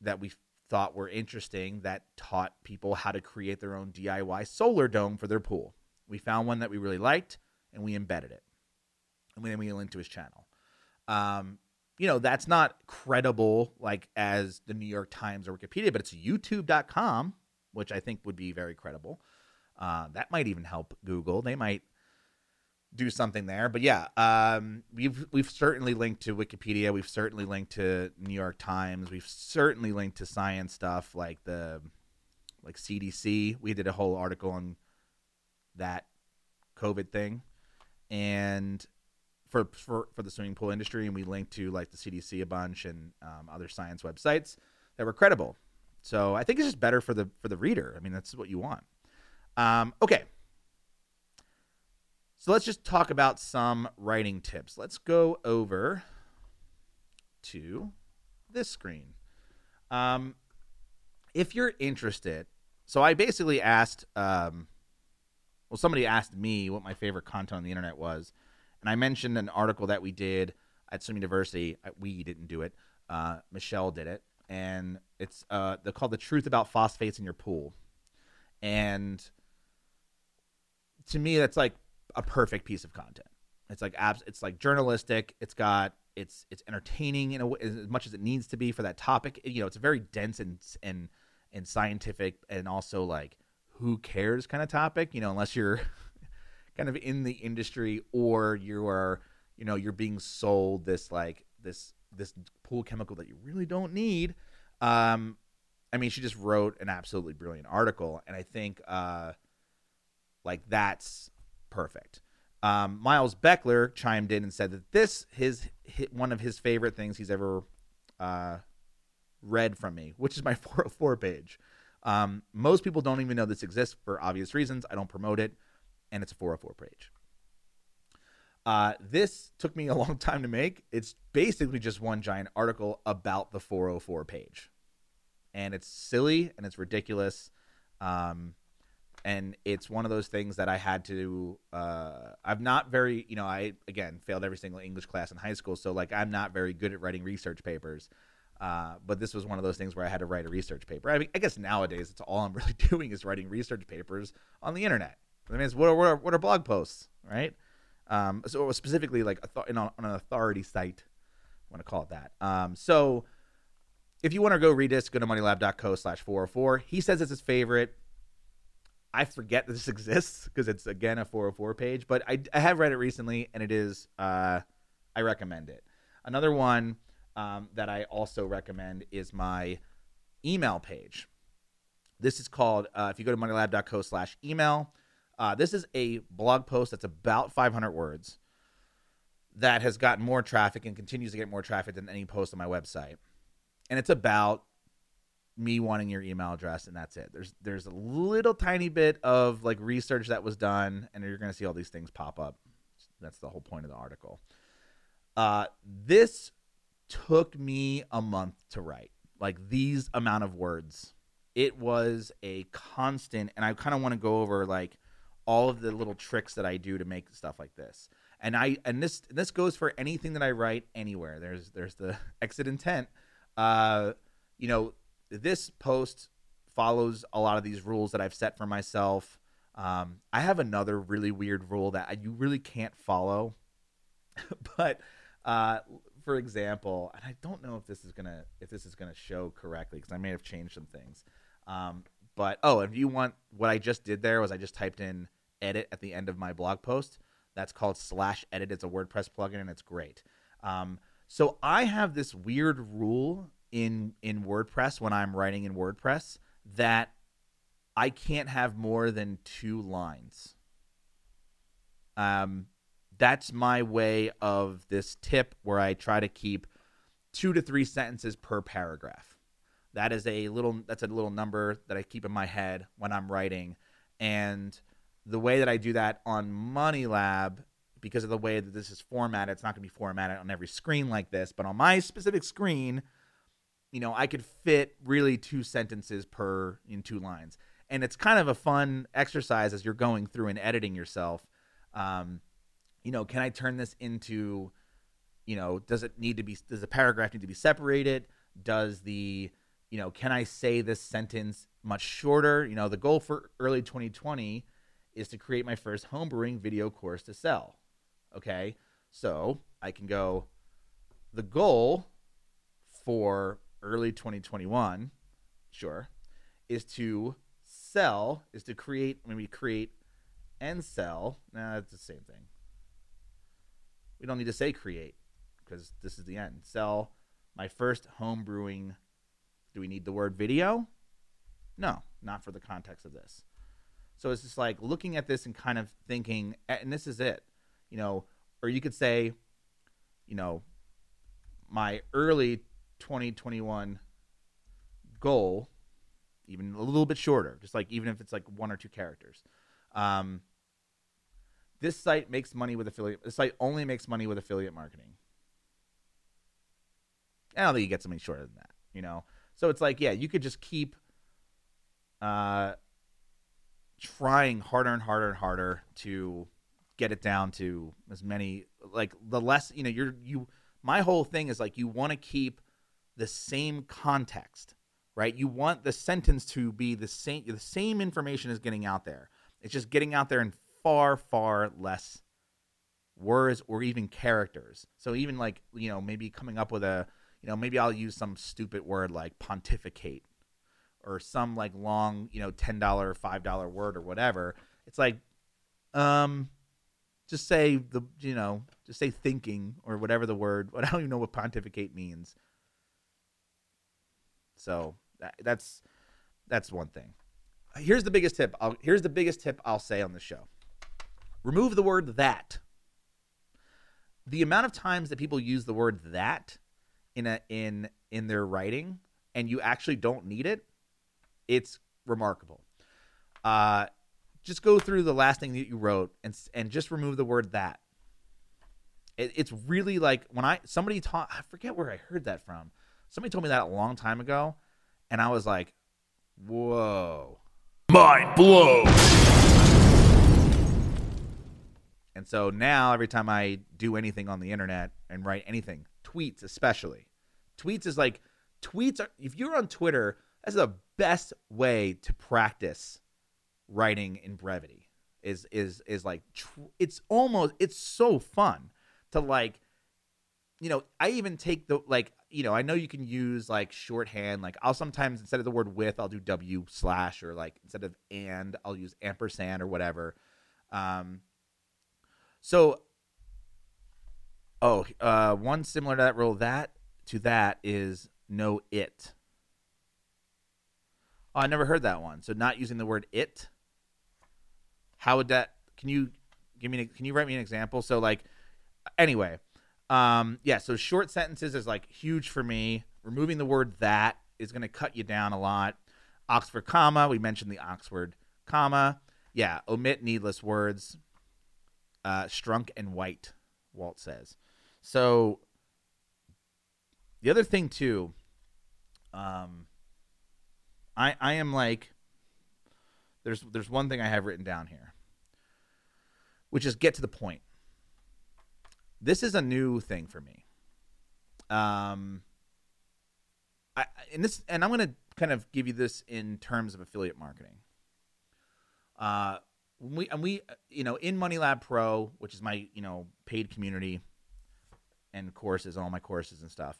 that we thought were interesting that taught people how to create their own DIY solar dome for their pool. We found one that we really liked and we embedded it. And then we linked to his channel. Um, you know, that's not credible like as the New York Times or Wikipedia, but it's youtube.com which I think would be very credible. Uh, that might even help Google. They might do something there. But yeah, um, we've we've certainly linked to Wikipedia. We've certainly linked to New York Times. We've certainly linked to science stuff like the like CDC. We did a whole article on that COVID thing, and for for for the swimming pool industry, and we linked to like the CDC a bunch and um, other science websites that were credible. So I think it's just better for the for the reader. I mean, that's what you want. Um, okay. So let's just talk about some writing tips. Let's go over to this screen. Um, if you're interested, so I basically asked, um, well, somebody asked me what my favorite content on the internet was, and I mentioned an article that we did at Swim University. We didn't do it. Uh, Michelle did it, and it's uh, they're called "The Truth About Phosphates in Your Pool," and to me, that's like a perfect piece of content. It's like abs- it's like journalistic. It's got it's it's entertaining in a way, as much as it needs to be for that topic. You know, it's very dense and and and scientific, and also like who cares kind of topic. You know, unless you're [laughs] kind of in the industry or you are you know you're being sold this like this this pool chemical that you really don't need. Um, I mean, she just wrote an absolutely brilliant article, and I think uh, like that's perfect. Um, Miles Beckler chimed in and said that this his, his one of his favorite things he's ever uh, read from me, which is my [laughs] 404 page. Um, most people don't even know this exists for obvious reasons. I don't promote it, and it's a 404 page. Uh, this took me a long [laughs] time to make. It's basically just one giant article about the 404 page. And it's silly and it's ridiculous. Um, and it's one of those things that I had to. Uh, I'm not very, you know, I again failed every single English class in high school, so like I'm not very good at writing research papers. Uh, but this was one of those things where I had to write a research paper. I mean, I guess nowadays it's all I'm [laughs] really doing is writing research papers on the internet. I mean, what are, what are, what are blog posts, right? Um, so specifically like on an authority site, I want to call it that. Um, so if you want to go read this, go to moneylab.co slash 404. He says it's his favorite. I forget that this [laughs] exists because it's again a 404 page, but I, I have read it recently and it is, uh, I recommend it. Another one um, that I also recommend is my email page. This is called, uh, if you go to moneylab.co slash email, uh, this is a blog post that's about 500 words that has gotten more traffic and continues to get more traffic than any post on my website. And it's about me wanting your email address and that's it. There's there's a little tiny bit of like research that was done and you're going to see all these things pop up. That's the whole point of the article. Uh, this took me a month to write. Like these amount of words. It was a constant and I kind of want to go over like all of the little tricks that I do to make stuff like this. And I and this this goes for anything that I write anywhere. There's there's the [laughs] exit intent. Uh, you know, this post follows a lot of these rules that I've set for myself. Um, I have another really weird rule that I, you really can't follow, [laughs] but uh, for example, and I don't know if this is gonna if this is gonna show correctly because I may have changed some things. Um, but oh, if you want what I just did there was I just typed in edit at the end of my blog post. That's called slash edit. It's a WordPress plugin and it's great. Um, so I have this weird rule in in WordPress when I'm writing in WordPress that I can't have more than two lines. Um, that's my way of this tip where I try to keep two to three sentences per paragraph. That is a little that's a little number that I keep in my head when I'm writing. And the way that I do that on Money Lab, because of the way that this is formatted, it's not gonna be formatted on every screen like this, but on my specific screen, you know, I could fit really two sentences per in two lines. And it's kind of a fun exercise as you're going through and editing yourself. Um, you know, can I turn this into, you know, does it need to be, does the paragraph need to be separated? Does the, you know, can I say this sentence much shorter? You know, the goal for early 2020 is to create my first homebrewing video course to sell. Okay. So I can go, the goal for early 2021, sure, is to sell, is to create, when we create and sell, nah, it's the same thing. We don't need to say create because this is the end. Sell my first home brewing. Do we need the word video? No, not for the context of this. So it's just like looking at this and kind of thinking, and this is it, you know, or you could say, you know, my early 2021 goal, even a little bit shorter, just like even if it's like one or two characters. Um, this site makes money with affiliate. This site only makes money with affiliate marketing. I don't think you get something shorter than that, you know. So it's like, yeah, you could just keep uh, trying harder and harder and harder to get it down to as many. Like the less, you know, you're you. My whole thing is like you want to keep the same context, right? You want the sentence to be the same. The same information is getting out there. It's just getting out there in far, far less words or even characters. So even like, you know, maybe coming up with a, you know, maybe I'll use some stupid word like pontificate or some like long, you know, $10, $5 word or whatever. It's like, um, just say the, you know, just say thinking or whatever the word, but [laughs] I don't even know what pontificate means. So that, that's, that's one thing. Here's the biggest tip. I'll, here's the biggest tip I'll say on the show Remove the word that. The amount of times that people use the word that in a in in their writing and you actually don't need it, it's remarkable. Uh, just go through the last thing that you wrote and and just remove the word that. It, it's really like when I somebody taught I forget where I heard that from. Somebody told me that a long time ago, and I was like, "Whoa, mind blow." And so now every time I do anything on the internet and write anything, tweets especially, tweets is like tweets are if you're on Twitter, that's the best way to practice writing in brevity. Is is is like it's almost it's so fun to like you know, I even take the like, you know, I know you can use like shorthand. Like I'll sometimes instead of the word with, I'll do W slash or like instead of and, I'll use ampersand or whatever. Um, so, oh, uh, one similar to that rule that to that is no it. Oh, I never heard that one. So not using the word it. How would that? Can you give me? Can you write me an example? So like, anyway, um, yeah. So short sentences is like huge for me. Removing the word that is going to cut you down a lot. Oxford comma. We mentioned the Oxford comma. Yeah. Omit needless words uh, Strunk and White, Walt says. So the other thing too, um, I I am like, there's there's one thing I have written down here, which is get to the point. This is a new thing for me. Um, I and this and I'm gonna kind of give you this in terms of affiliate marketing. Uh, we and we you know in Money Lab Pro, which is my you know paid community and courses, and all my courses and stuff.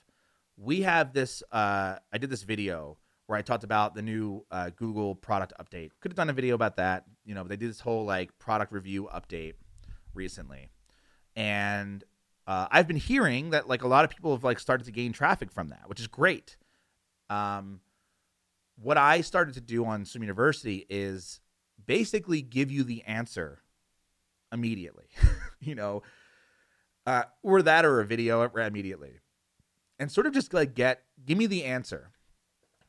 We have this. Uh, I did this video where I talked about the new uh, Google product update. Could have done a video about that. You know, they did this whole like product review update recently, and uh, I've been hearing that like a lot of people have like started to gain traffic from that, which is great. Um, what I started to do on Swim University is basically give you the answer immediately. [laughs] you know, uh, or that or a video immediately, and sort of just like get give me the answer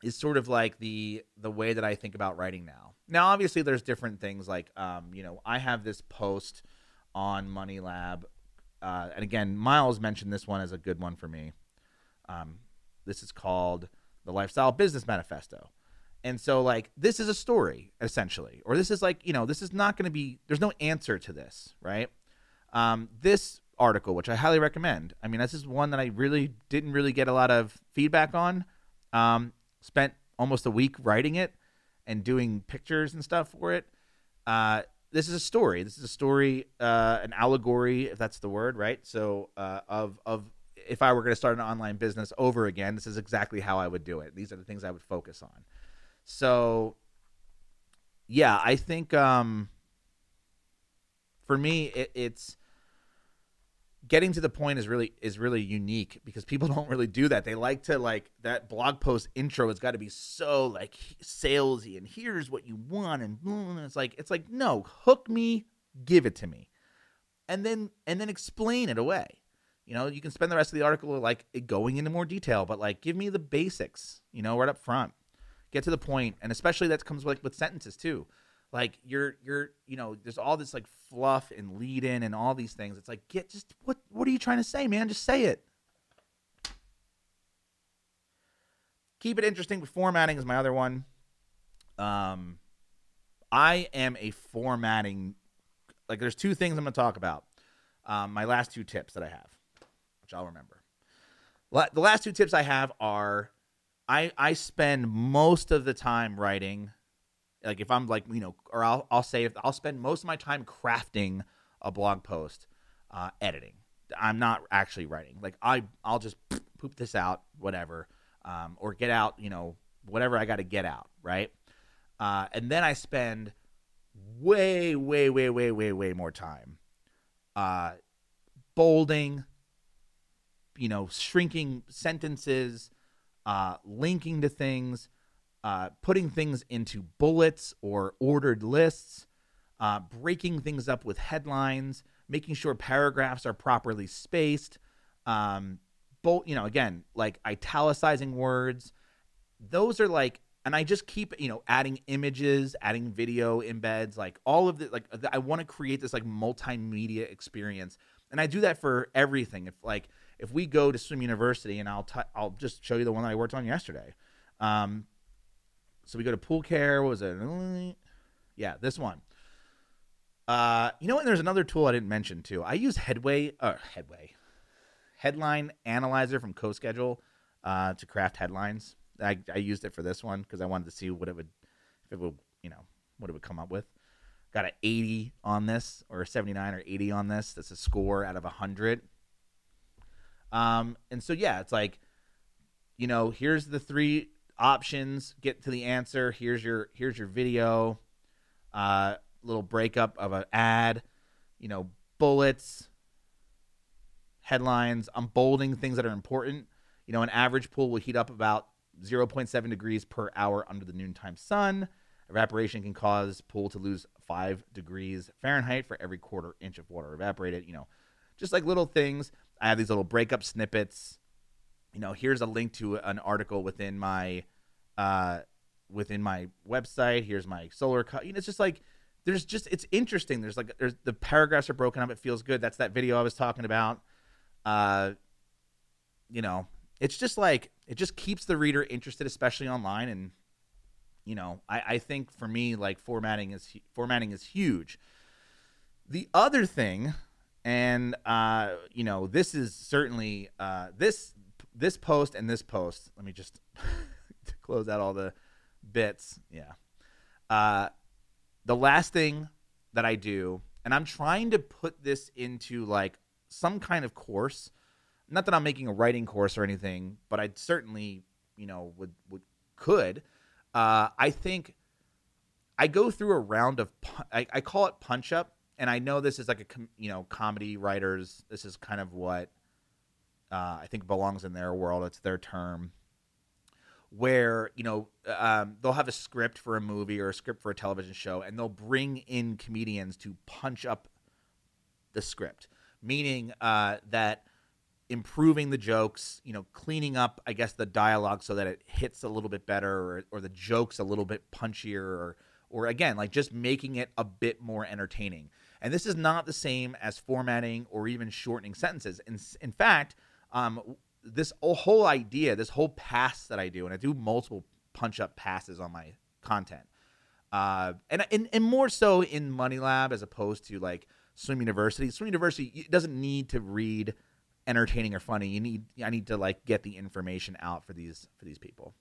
is sort of like the the way that I think about writing now. Now, obviously, there's different things like um, you know I have this post on Money Lab, uh, and again, Miles mentioned this one as a good one for me. Um, this is called the Lifestyle Business Manifesto. And so, like, this is a story essentially, or this is like, you know, this is not going to be. There's no answer to this, right? Um, this article, which I highly recommend. I mean, this is one that I really didn't really get a lot of feedback on. Um, spent almost a week writing it and doing pictures and stuff for it. Uh, this is a story. This is a story, uh, an allegory, if that's the word, right? So, uh, of of if I were going to start an online business over again, this is exactly how I would do it. These are the things I would focus on. So, yeah, I think um, for me, it, it's getting to the point is really is really unique because people [laughs] don't really do that. They like to like that blog post intro has got to be so like salesy and here's what you want and, and it's like it's like no, hook me, give it to me. And then and then explain it away. You know, you can spend the rest of the article like going into more detail, but like give me the basics, you know, right up front. Get to the point, and especially that comes like with sentences too. Like you're you're you know there's all this like fluff and lead in and all these things. It's like get just what what are you trying to say man? Just say it. Keep it interesting. Formatting is my other one. Um i am a formatting like there's two things i'm going to talk about. Um, my last two tips that i have which i'll remember. The last two tips i have are i i spend most of the time writing like if I'm like you know, or I'll I'll say if I'll spend most of my time crafting a blog post, uh, editing. I'm not actually writing. Like I I'll just poop this out, whatever, um, or get out you know whatever I got to get out, right? Uh, and then I spend way way way way way way more time uh, bolding, you know, shrinking sentences, uh, linking to things uh, putting things into bullets or ordered lists, uh, breaking things up with headlines, making sure paragraphs are properly spaced. Um, both, you know, again, like italicizing words. Those are like, and I just keep, you know, adding images, adding video embeds, like all of the, like, I want to create this like multimedia experience. And I do that for everything. If like, if we go to Swim University and I'll, t- I'll just show you the one that I worked on yesterday. Um, so we go to pool care. What was it? Yeah, this one. Uh, you know what? There's another tool I didn't mention too. I use Headway, uh, Headway, Headline Analyzer from CoSchedule uh, to craft headlines. I, I used it for this one because I wanted to see what it would, if it would, you know, what it would come up with. Got an 80 on this, or a 79 or 80 on this. That's a score out of 100. Um, and so yeah, it's like, you know, here's the three options get to the answer here's your here's your video uh little breakup of an ad you know bullets headlines i'm bolding things that are important. You know an average pool will heat up about 0.7 degrees per hour under the noontime sun. Evaporation can cause pool to lose 5 degrees fahrenheit for every quarter inch of water evaporated you know just like little things i have these little breakup snippets you know, here's a link to an article within my uh, within my website. Here's my solar cut. You know, it's just like there's just it's interesting. There's like there's the paragraphs are broken up. It feels good. That's that video I was talking about. Uh, you know, it's just like it just keeps the reader interested, especially online. And you know, I, I think for me, like formatting is formatting is huge. The other thing, and uh, you know, this is certainly uh, this this post and this post. Let me just [laughs] close out all the bits. Yeah. Uh, the last thing that I do, and I'm trying to put this into like some kind of course. Not that I'm making a writing course or anything, but I certainly, you know, would would could. Uh, I think I go through a round of I, I call it punch up, and I know this is like a com, you know comedy writers. This is kind of what uh, I think belongs in their world. It's their term where you know um, they'll have a script for a movie or a script for a television show and they'll bring in comedians to punch up the script meaning uh, that improving the jokes you know cleaning up i guess the dialogue so that it hits a little bit better or, or the jokes a little bit punchier or or again like just making it a bit more entertaining and this is not the same as formatting or even shortening sentences in, in fact um, this whole idea, this whole pass that I do, and I do multiple punch up passes on my content, uh, and, and and more so in Money Lab as opposed to like Swim University. Swim University doesn't need to read entertaining or funny. You need I need to like get the information out for these for these people.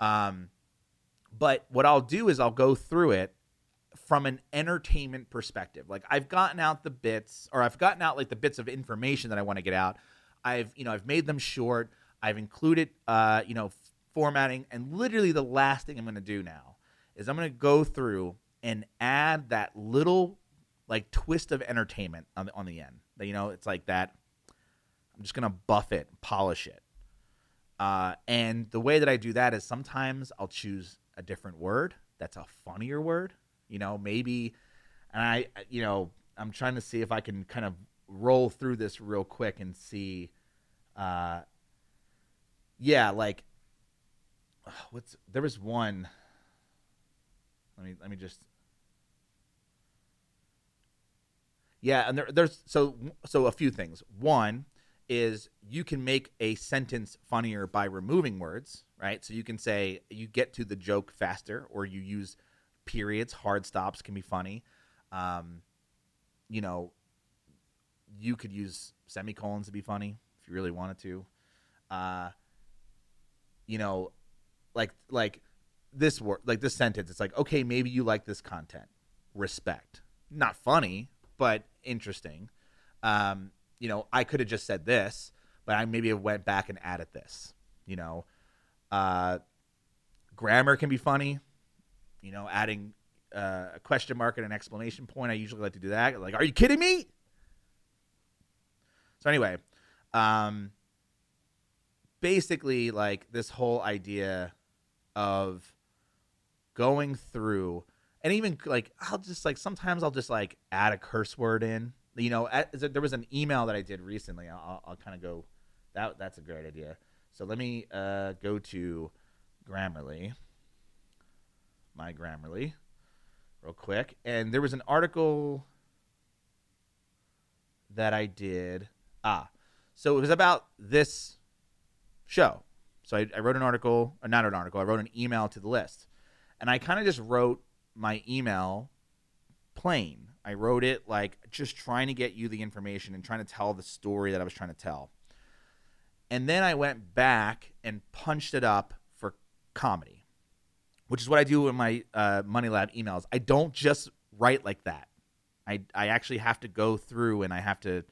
Um, but what I'll do is I'll go through it from an entertainment perspective. Like I've gotten out the bits, or I've gotten out like the bits of information that I want to get out I've you know I've made them short. I've included uh, you know formatting, and literally the last thing I'm going to do now is I'm going to go through and add that little like twist of entertainment on the on the end. That you know it's like that. I'm just going to buff it, polish it. Uh, and the way that I do that is sometimes I'll choose a different word that's a funnier word. You know, maybe, and I, you know, I'm trying to see if I can kind of roll through this real quick and see uh yeah like [sighs] what's there was one let me let me just yeah and there, there's so so a few things. One is you can make a sentence funnier by removing words right? So you can say you get to the joke faster or you use periods hard stops can be funny um, you know you could use semicolons to be funny if you really wanted to. Uh, you know, like like this word, like this sentence. It's like, okay, maybe you like this content. Respect. Not funny, but interesting. Um, you know, I could have just said this, but I maybe went back and added this. You know, uh, grammar can be funny. You know, adding uh, a question mark and an exclamation point. I usually like to do that. Like, are you kidding me? So anyway, um, basically, like this whole idea of going through, and even like I'll just like sometimes I'll just like add a curse word in. You know, at, there was an email that I did recently. I'll, I'll kind of go. That that's a great idea. So let me uh, go to Grammarly, my Grammarly, real quick. And there was an article that I did Ah, so it was about this show. So I, I wrote an article, or not an article, I wrote an email to the list. And I kind of just wrote my email plain. I wrote it like just trying to get you the information and trying to tell the story that I was trying to tell. And then I went back and punched it up for comedy, which is what I do in my uh, Money Lab emails. I don't just write like that. I, I actually have to go through and I have to,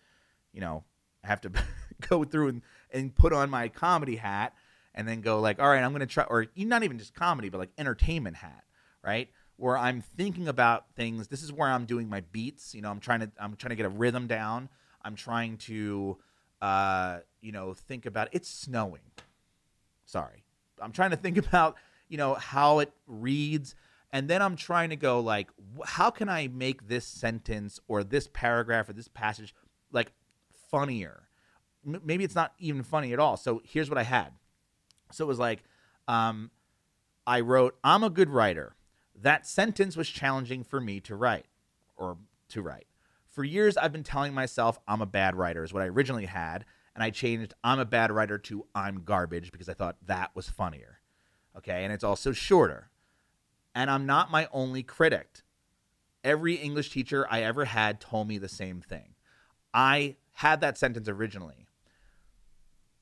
you know, I have to [laughs] go through and, and put on my comedy hat and then go like, all right, I'm going to try, or not even just comedy, but like entertainment hat, right? Where I'm thinking about things. This is where I'm doing my beats. You know, I'm trying to I'm trying to get a rhythm down. I'm trying to, uh, you know, think about it's snowing. Sorry, I'm trying to think [laughs] about you know how it reads, and then I'm trying to go like, how can I make this sentence or this paragraph or this passage like funnier. M- maybe it's not even funny at all. So here's what I had. So it was like, um, I wrote, I'm a good writer. That sentence was challenging for me to write or to write. For years, I've been telling myself I'm a bad writer, is what I originally had. And I changed I'm a bad writer to I'm garbage because I thought that was funnier. Okay. And it's also shorter. And I'm not my only critic. Every English teacher I ever had told me the same thing. I had that sentence originally.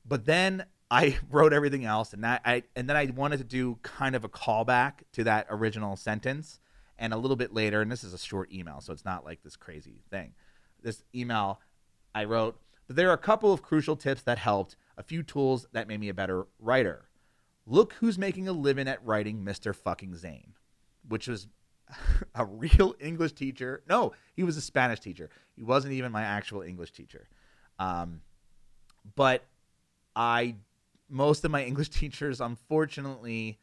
But then I [laughs] wrote everything else and that I and then I wanted to do kind of a callback to that original sentence and a little bit later and this is a short email so it's not like this crazy thing. This email I wrote, but there are a couple of crucial tips that helped, a few tools that made me a better writer. Look who's making a living at writing Mr. fucking Zane, which was [laughs] a real English teacher. No, he was a Spanish teacher. He wasn't even my actual English teacher. Um, but I, most of my English [laughs] teachers, unfortunately,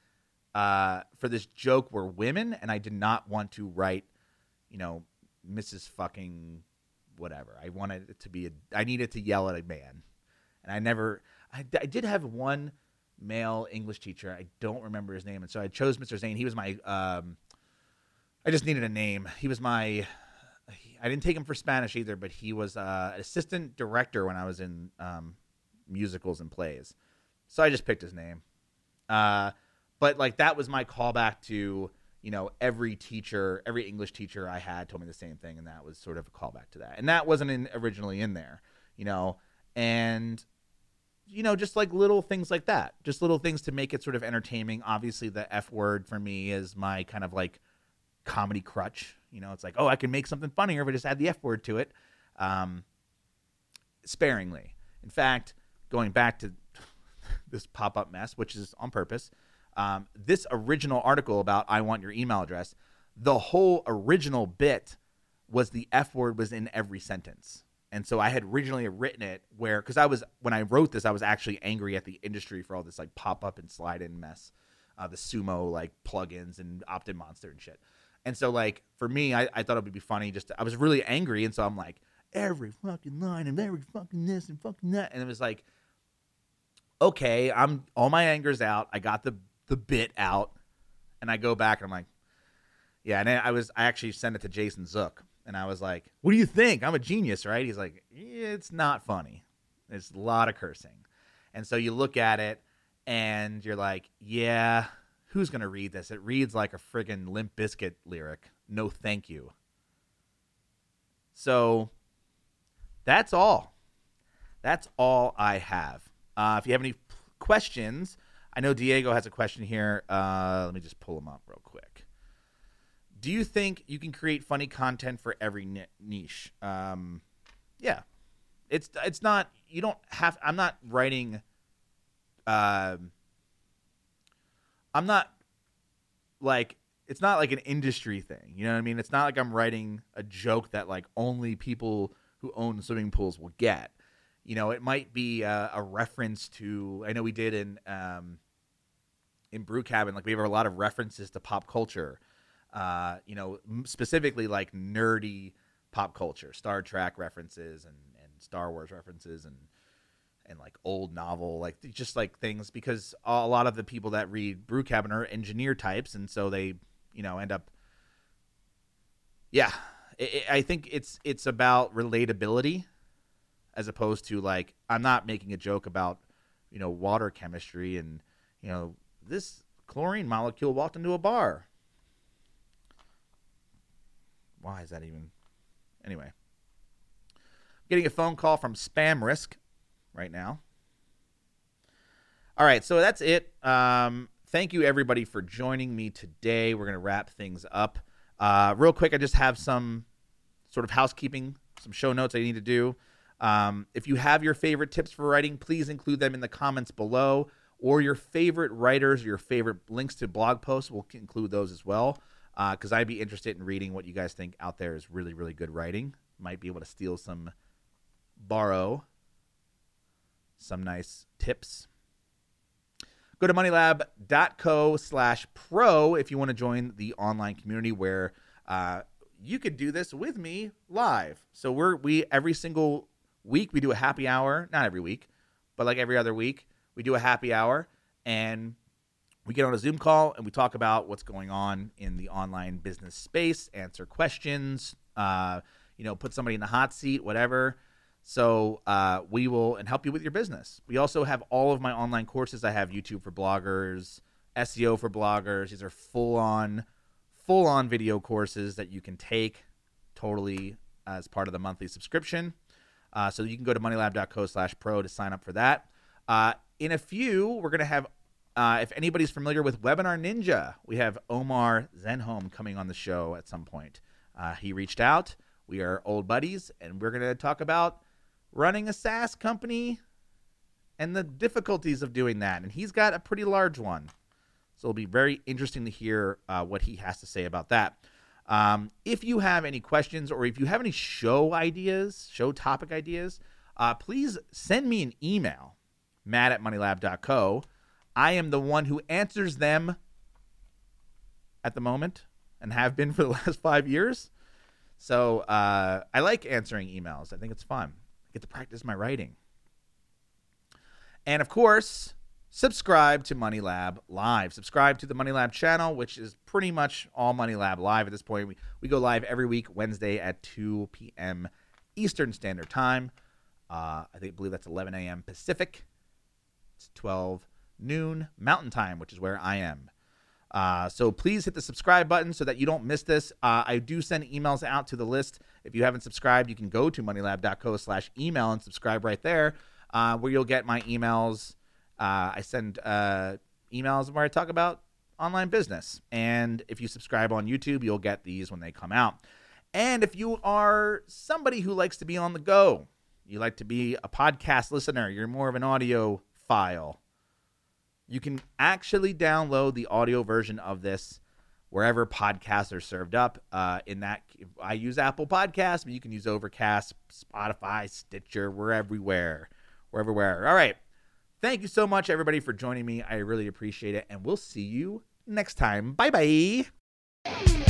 uh, for this joke were women, and I did not want to write, you know, Mrs. fucking whatever. I wanted it to be a, I needed to yell at a man. And I never, I, I did have one male English teacher. I don't remember his name. And so I chose Mr. Zane. He was my, um, I just needed a name. He was my, I didn't take him for Spanish either, but he was uh, assistant director when I was in um, musicals and plays. So I just picked his name. Uh, but like that was my callback to you know every teacher every english teacher i had told me the same thing and that was sort of a callback to that and that wasn't in, originally in there you know and you know just like little things like that. Just little things to make it sort of entertaining. Obviously the f word for me is my kind of like comedy crutch. You know it's like oh i can make something funnier if i just add the f word to it. Um sparingly. In fact going back to [laughs] this pop-up mess which is on purpose um, this original article about I want your email address, the whole original bit was the F word was in every sentence. And so I had originally written it where, because I was, when I wrote this, I was actually angry at the industry for all this like pop up and slide in mess, uh, the sumo like plugins and OptinMonster and shit. And so, like, for me, I, I thought it would be funny just to, I was really angry. And so I'm like, every fucking line and every fucking this and fucking that. And it was like, okay, I'm all my anger's out. I got the the bit out, and I go back and I'm like, yeah. And I was I actually sent it to Jason Zook, and I was like, what do you think? I'm a genius, right? He's like, it's not funny. There's a lot of cursing, and so you look at it, and you're like, yeah. Who's gonna read this? It reads like a friggin' Limp Bizkit lyric. No, thank you. So that's all. That's all I have. Uh, if you have any questions, I know Diego has a question here. Uh, let me just pull him up real quick. Do you think you can create funny content for every niche? Um, yeah, it's it's not. You don't have. I'm not writing. Uh, I'm not like it's not like an industry thing. You know what I mean? It's not like I'm writing a joke that like only people who own swimming pools will get. You know, it might be a, a reference to. I know we did in um, in Brew Cabin, like we have a lot of references to pop culture. Uh, you know, specifically like nerdy pop culture, Star Trek references and, and Star Wars references and and like old novel, like just like things because a lot of the people that read Brew Cabin are engineer types, and so they you know end up. Yeah, I think it's it's about relatability, as opposed to like I'm not making a joke about you know water chemistry and you know this chlorine molecule walked into a bar. Why is that even? Anyway, getting a phone call from Spam Risk right now. All right, so that's it. Um, thank you everybody for joining me today. We're gonna wrap things up. Uh, real quick, I just have some sort of housekeeping, some show notes I need to do. Um, if you have your favorite tips for writing, please include them in the comments below or your favorite writers, your favorite links to blog posts. We'll include those as well because uh, I'd be interested in reading what you guys think out there is really, really good writing. Might be able to steal some, borrow some nice tips. Go to moneylab.co slash pro if you want to join the online community where uh, you could do this with me live. So we're we every single week we do a happy hour, not every week, but like every other week we do a happy hour and we get on a Zoom call and we talk about what's going on in the online business space, answer questions, uh, you know, put somebody in the hot seat, whatever. So uh, we will and help you with your business. We also have all of my online courses. I have YouTube for bloggers, SEO for bloggers. These are full on, full on video courses that you can take totally as part of the monthly subscription. Uh, so you can go to moneylab.co slash pro to sign up for that. Uh, in a few, we're going to have, uh, if anybody's familiar with Webinar Ninja, we have Omar Zenhom coming on the show at some point. Uh, he reached out. We are old buddies, and we're going to talk about running a SaaS company and the difficulties of doing that. And he's got a pretty large one. So it'll be very interesting to hear uh, what he has to say about that. Um, if you have any questions or if you have any show ideas, show topic ideas, uh, please send me an email, matt at moneylab.co. I am the one who answers them at the moment and have been [laughs] for the last five years. So uh, I like answering emails. I think it's fun. I get to practice my writing. And of course, subscribe to Money Lab Live. Subscribe to the Money Lab channel, which is pretty much all Money Lab Live at this point. We, we go live every week, Wednesday at 2 p.m. Eastern Standard Time. Uh, I think, believe that's 11 a.m. Pacific. It's 12 noon Mountain Time, which is where I am. Uh, so please hit the subscribe button so that you don't miss this. Uh, I do send emails out to the list. If you haven't subscribed, you can go to moneylab.co slash email and subscribe right there, uh, where you'll get my emails. Uh, I send uh, emails where I talk about online business. And if you subscribe on YouTube, you'll get these when they come out. And if you are somebody who likes to be on the go, you like to be a podcast listener, you're more of an audio file you can actually download the audio version of this wherever podcasts are served up. Uh, in that, I use Apple Podcasts, but you can use Overcast, Spotify, Stitcher. We're everywhere. We're everywhere. All right. Thank you so much, everybody, for joining me. I really appreciate it. And we'll see you next time. Bye bye.